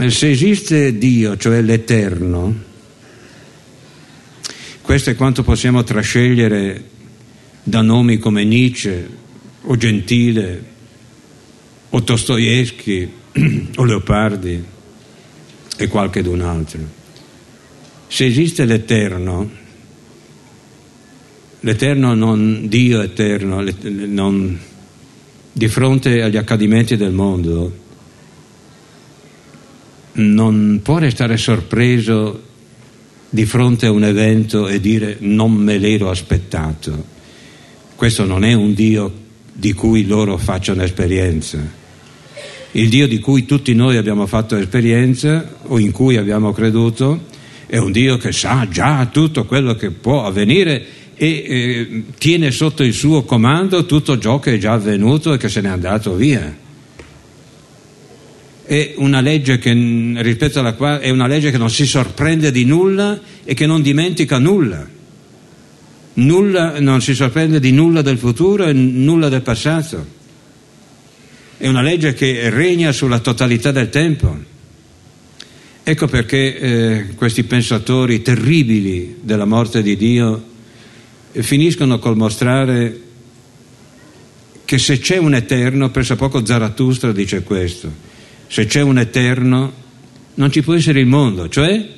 Se esiste Dio, cioè l'Eterno, questo è quanto possiamo trascegliere da nomi come Nietzsche o Gentile o Dostoevsky [clears throat] o Leopardi e qualche d'un altro. Se esiste l'Eterno, l'Eterno non Dio eterno, non, di fronte agli accadimenti del mondo, non può restare sorpreso di fronte a un evento e dire non me l'ero aspettato. Questo non è un Dio di cui loro facciano esperienza. Il Dio di cui tutti noi abbiamo fatto esperienza o in cui abbiamo creduto è un Dio che sa già tutto quello che può avvenire e eh, tiene sotto il suo comando tutto ciò che è già avvenuto e che se n'è andato via è una legge che, rispetto alla quale è una legge che non si sorprende di nulla e che non dimentica nulla. nulla non si sorprende di nulla del futuro e nulla del passato. È una legge che regna sulla totalità del tempo. Ecco perché eh, questi pensatori terribili della morte di Dio eh, finiscono col mostrare che se c'è un eterno, presso poco Zarathustra dice questo, se c'è un eterno, non ci può essere il mondo, cioè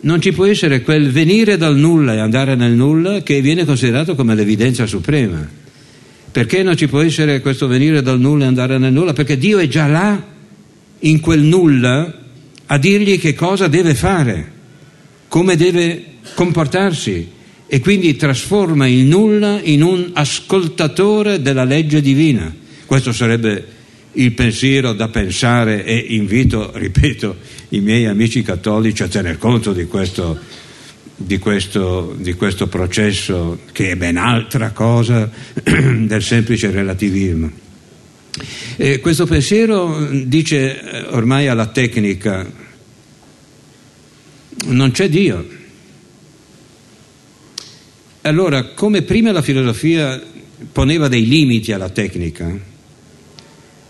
non ci può essere quel venire dal nulla e andare nel nulla che viene considerato come l'evidenza suprema. Perché non ci può essere questo venire dal nulla e andare nel nulla? Perché Dio è già là, in quel nulla, a dirgli che cosa deve fare, come deve comportarsi e quindi trasforma il nulla in un ascoltatore della legge divina. Questo sarebbe il pensiero da pensare e invito, ripeto, i miei amici cattolici a tener conto di questo, di questo, di questo processo che è ben altra cosa [clears throat] del semplice relativismo. E questo pensiero dice eh, ormai alla tecnica, non c'è Dio. Allora, come prima la filosofia poneva dei limiti alla tecnica,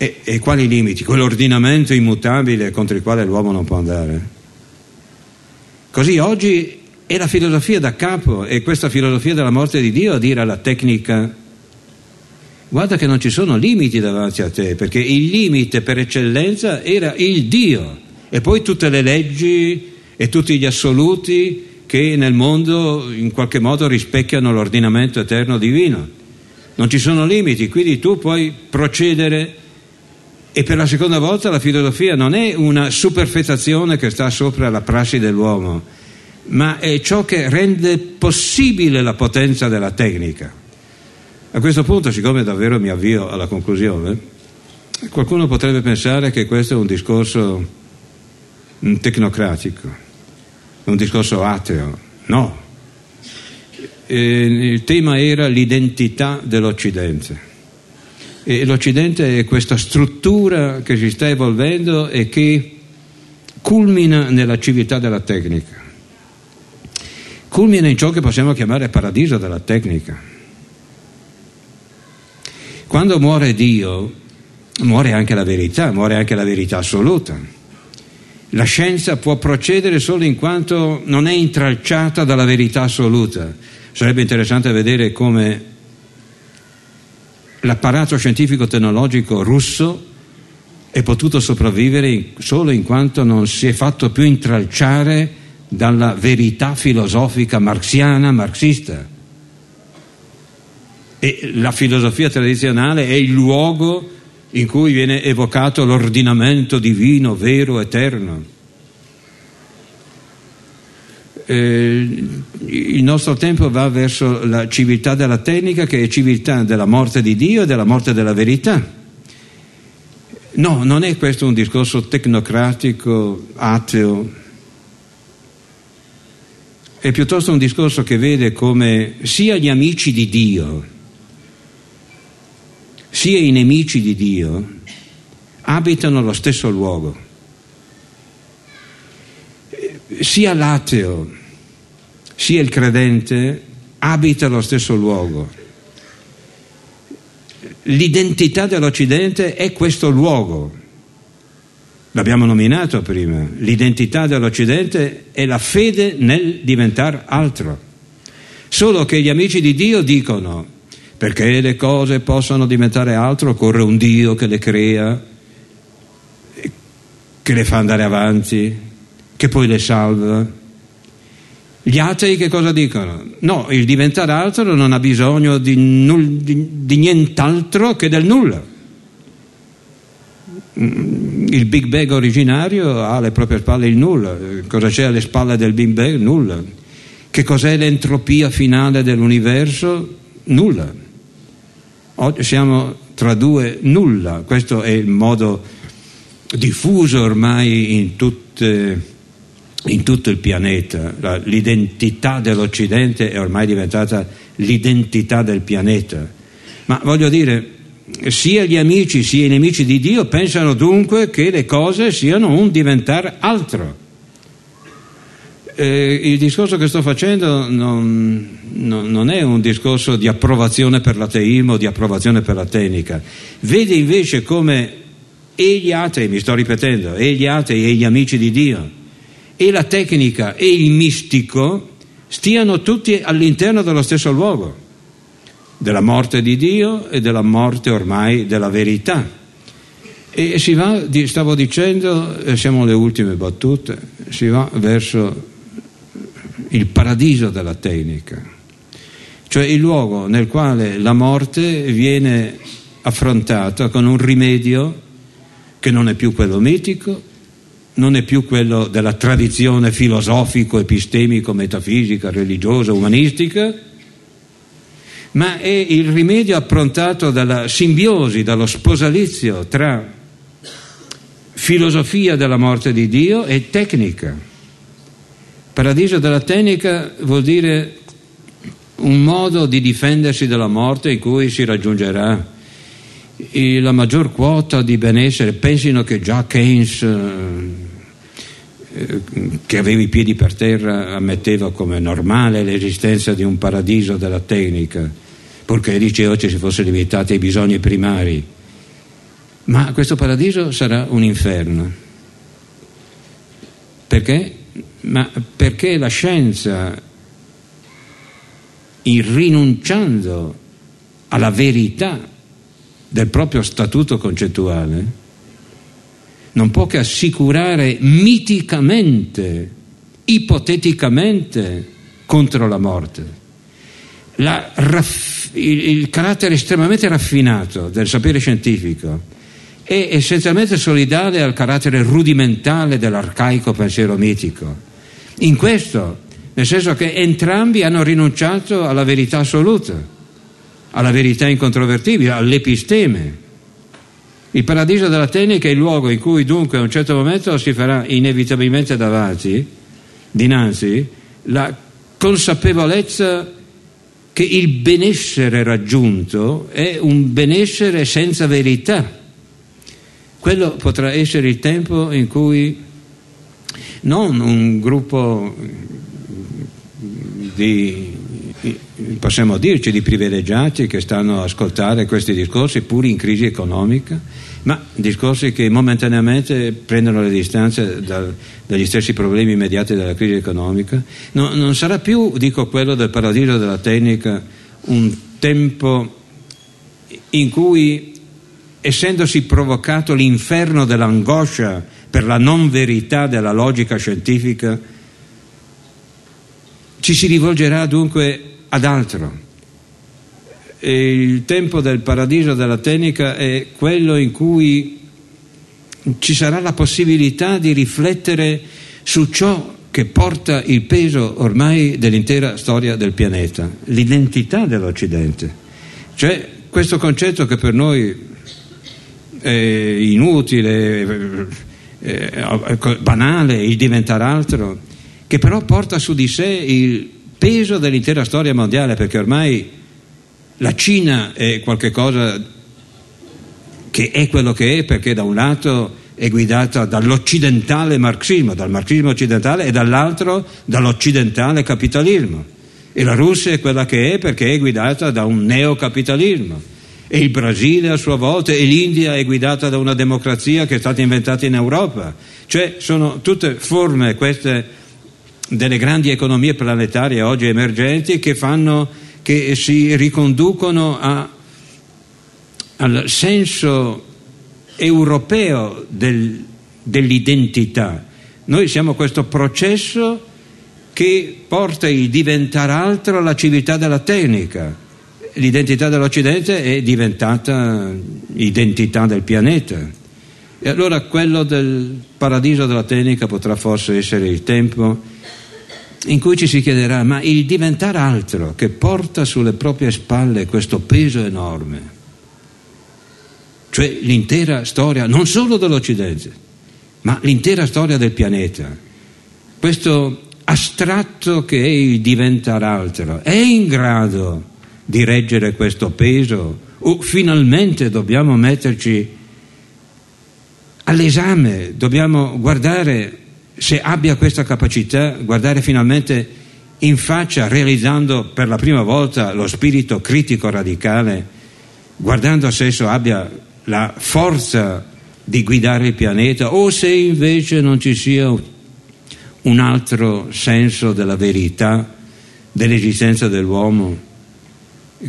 e, e quali limiti? Quell'ordinamento immutabile contro il quale l'uomo non può andare. Così oggi è la filosofia da capo, è questa filosofia della morte di Dio a dire alla tecnica guarda che non ci sono limiti davanti a te, perché il limite per eccellenza era il Dio e poi tutte le leggi e tutti gli assoluti che nel mondo in qualche modo rispecchiano l'ordinamento eterno divino. Non ci sono limiti, quindi tu puoi procedere e per la seconda volta la filosofia non è una superfetazione che sta sopra la prassi dell'uomo, ma è ciò che rende possibile la potenza della tecnica. A questo punto, siccome davvero mi avvio alla conclusione, qualcuno potrebbe pensare che questo è un discorso mm, tecnocratico, un discorso ateo. No. il tema era l'identità dell'Occidente. E L'Occidente è questa struttura che si sta evolvendo e che culmina nella civiltà della tecnica, culmina in ciò che possiamo chiamare paradiso della tecnica. Quando muore Dio, muore anche la verità, muore anche la verità assoluta. La scienza può procedere solo in quanto non è intralciata dalla verità assoluta. Sarebbe interessante vedere come l'apparato scientifico-tecnologico russo è potuto sopravvivere solo in quanto non si è fatto più intralciare dalla verità filosofica marxiana, marxista. E la filosofia tradizionale è il luogo in cui viene evocato l'ordinamento divino, vero, eterno. eh, il nostro tempo va verso la civiltà della tecnica che è civiltà della morte di Dio e della morte della verità. No, non è questo un discorso tecnocratico, ateo. È piuttosto un discorso che vede come sia gli amici di Dio, sia i nemici di Dio abitano lo stesso luogo. Sia l'ateo, sia il credente abita lo stesso luogo. L'identità dell'Occidente è questo luogo. L'abbiamo nominato prima, l'identità dell'Occidente è la fede nel diventare altro. Solo che gli amici di Dio dicono, perché le cose possano diventare altro occorre un Dio che le crea, che le fa andare avanti, che poi le salva. Gli atei che cosa dicono? No, il diventare altro non ha bisogno di, null, di, di nient'altro che del nulla. Mm, il Big Bang originario ha alle proprie spalle il nulla. Cosa c'è alle spalle del Big Bang? Nulla. Che cos'è l'entropia finale dell'universo? Nulla. Oggi siamo tra due nulla. Questo è il modo diffuso ormai in, tutte, in tutto il pianeta. L'identità dell'Occidente è ormai diventata l'identità del pianeta. Ma voglio dire, sia gli amici sia i nemici di Dio pensano dunque che le cose siano un diventare altro. Eh, il discorso che sto facendo non, non, non, è un discorso di approvazione per l'ateismo, di approvazione per la tecnica. Vede invece come e gli atei, mi sto ripetendo, e gli atei e gli amici di Dio, e la tecnica e il mistico stiano tutti all'interno dello stesso luogo della morte di Dio e della morte ormai della verità. E si va, stavo dicendo, e siamo alle ultime battute, si va verso il paradiso della tecnica, cioè il luogo nel quale la morte viene affrontata con un rimedio che non è più quello mitico, non è più quello della tradizione filosofico, epistemico, metafisica, religiosa, umanistica, ma è il rimedio approntato dalla simbiosi, dallo sposalizio tra filosofia della morte di Dio e tecnica. Paradiso della tecnica vuol dire un modo di difendersi dalla morte in cui si raggiungerà la maggior quota di benessere. Pensino che già Keynes, eh, che aveva i piedi per terra, ammetteva come normale l'esistenza di un paradiso della tecnica purché i ricerche si fosse limitati ai bisogni primari. Ma questo paradiso sarà un inferno. Perché? Ma perché la scienza, in rinunciando alla verità del proprio statuto concettuale, non può che assicurare miticamente, ipoteticamente, contro la morte. Raff- il, il carattere estremamente raffinato del sapere scientifico è essenzialmente solidale al carattere rudimentale dell'arcaico pensiero mitico. In questo, nel senso che entrambi hanno rinunciato alla verità assoluta, alla verità incontrovertibile, all'episteme. Il paradiso della tecnica è il luogo in cui dunque a un certo momento si farà inevitabilmente davanti, dinanzi, la consapevolezza che il benessere raggiunto è un benessere senza verità. Quello potrà essere il tempo in cui non un gruppo di, possiamo dirci, di privilegiati che stanno a ascoltare questi discorsi pur in crisi economica, ma discorsi che momentaneamente prendono le distanze da, dagli stessi problemi immediati della crisi economica, no, non sarà più, dico quello del paradiso della tecnica, un tempo in cui, essendosi provocato l'inferno dell'angoscia per la non verità della logica scientifica, ci si rivolgerà dunque ad altro il tempo del paradiso della tecnica è quello in cui ci sarà la possibilità di riflettere su ciò che porta il peso ormai dell'intera storia del pianeta, l'identità dell'Occidente. Cioè questo concetto che per noi è inutile, è banale, il diventare altro, che però porta su di sé il peso dell'intera storia mondiale, perché ormai la Cina è qualcosa che è quello che è, perché da un lato è guidata dall'occidentale marxismo, dal marxismo occidentale, e dall'altro dall'occidentale capitalismo. E la Russia è quella che è perché è guidata da un neocapitalismo. E il Brasile a sua volta, e l'India è guidata da una democrazia che è stata inventata in Europa. Cioè sono tutte forme queste delle grandi economie planetarie oggi emergenti che, fanno, che si riconducono a, al senso europeo del, dell'identità. Noi siamo questo processo che porta il diventare altro alla civiltà della tecnica. L'identità dell'Occidente è diventata identità del pianeta. E allora quello del paradiso della tecnica potrà forse essere il tempo in cui ci si chiederà, ma il diventare altro che porta sulle proprie spalle questo peso enorme, cioè l'intera storia non solo dell'Occidente, ma l'intera storia del pianeta, questo astratto che è il diventare altro, è in grado di reggere questo peso? O finalmente dobbiamo metterci all'esame, dobbiamo guardare se abbia questa capacità, guardare finalmente in faccia, realizzando per la prima volta lo spirito critico radicale, guardando se esso abbia la forza di guidare il pianeta o se invece non ci sia un altro senso della verità, dell'esistenza dell'uomo,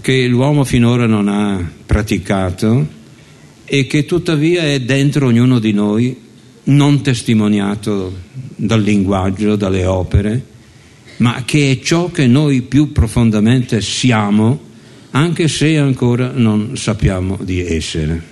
che l'uomo finora non ha praticato e che tuttavia è dentro ognuno di noi non testimoniato dal linguaggio, dalle opere, ma che è ciò che noi più profondamente siamo, anche se ancora non sappiamo di essere.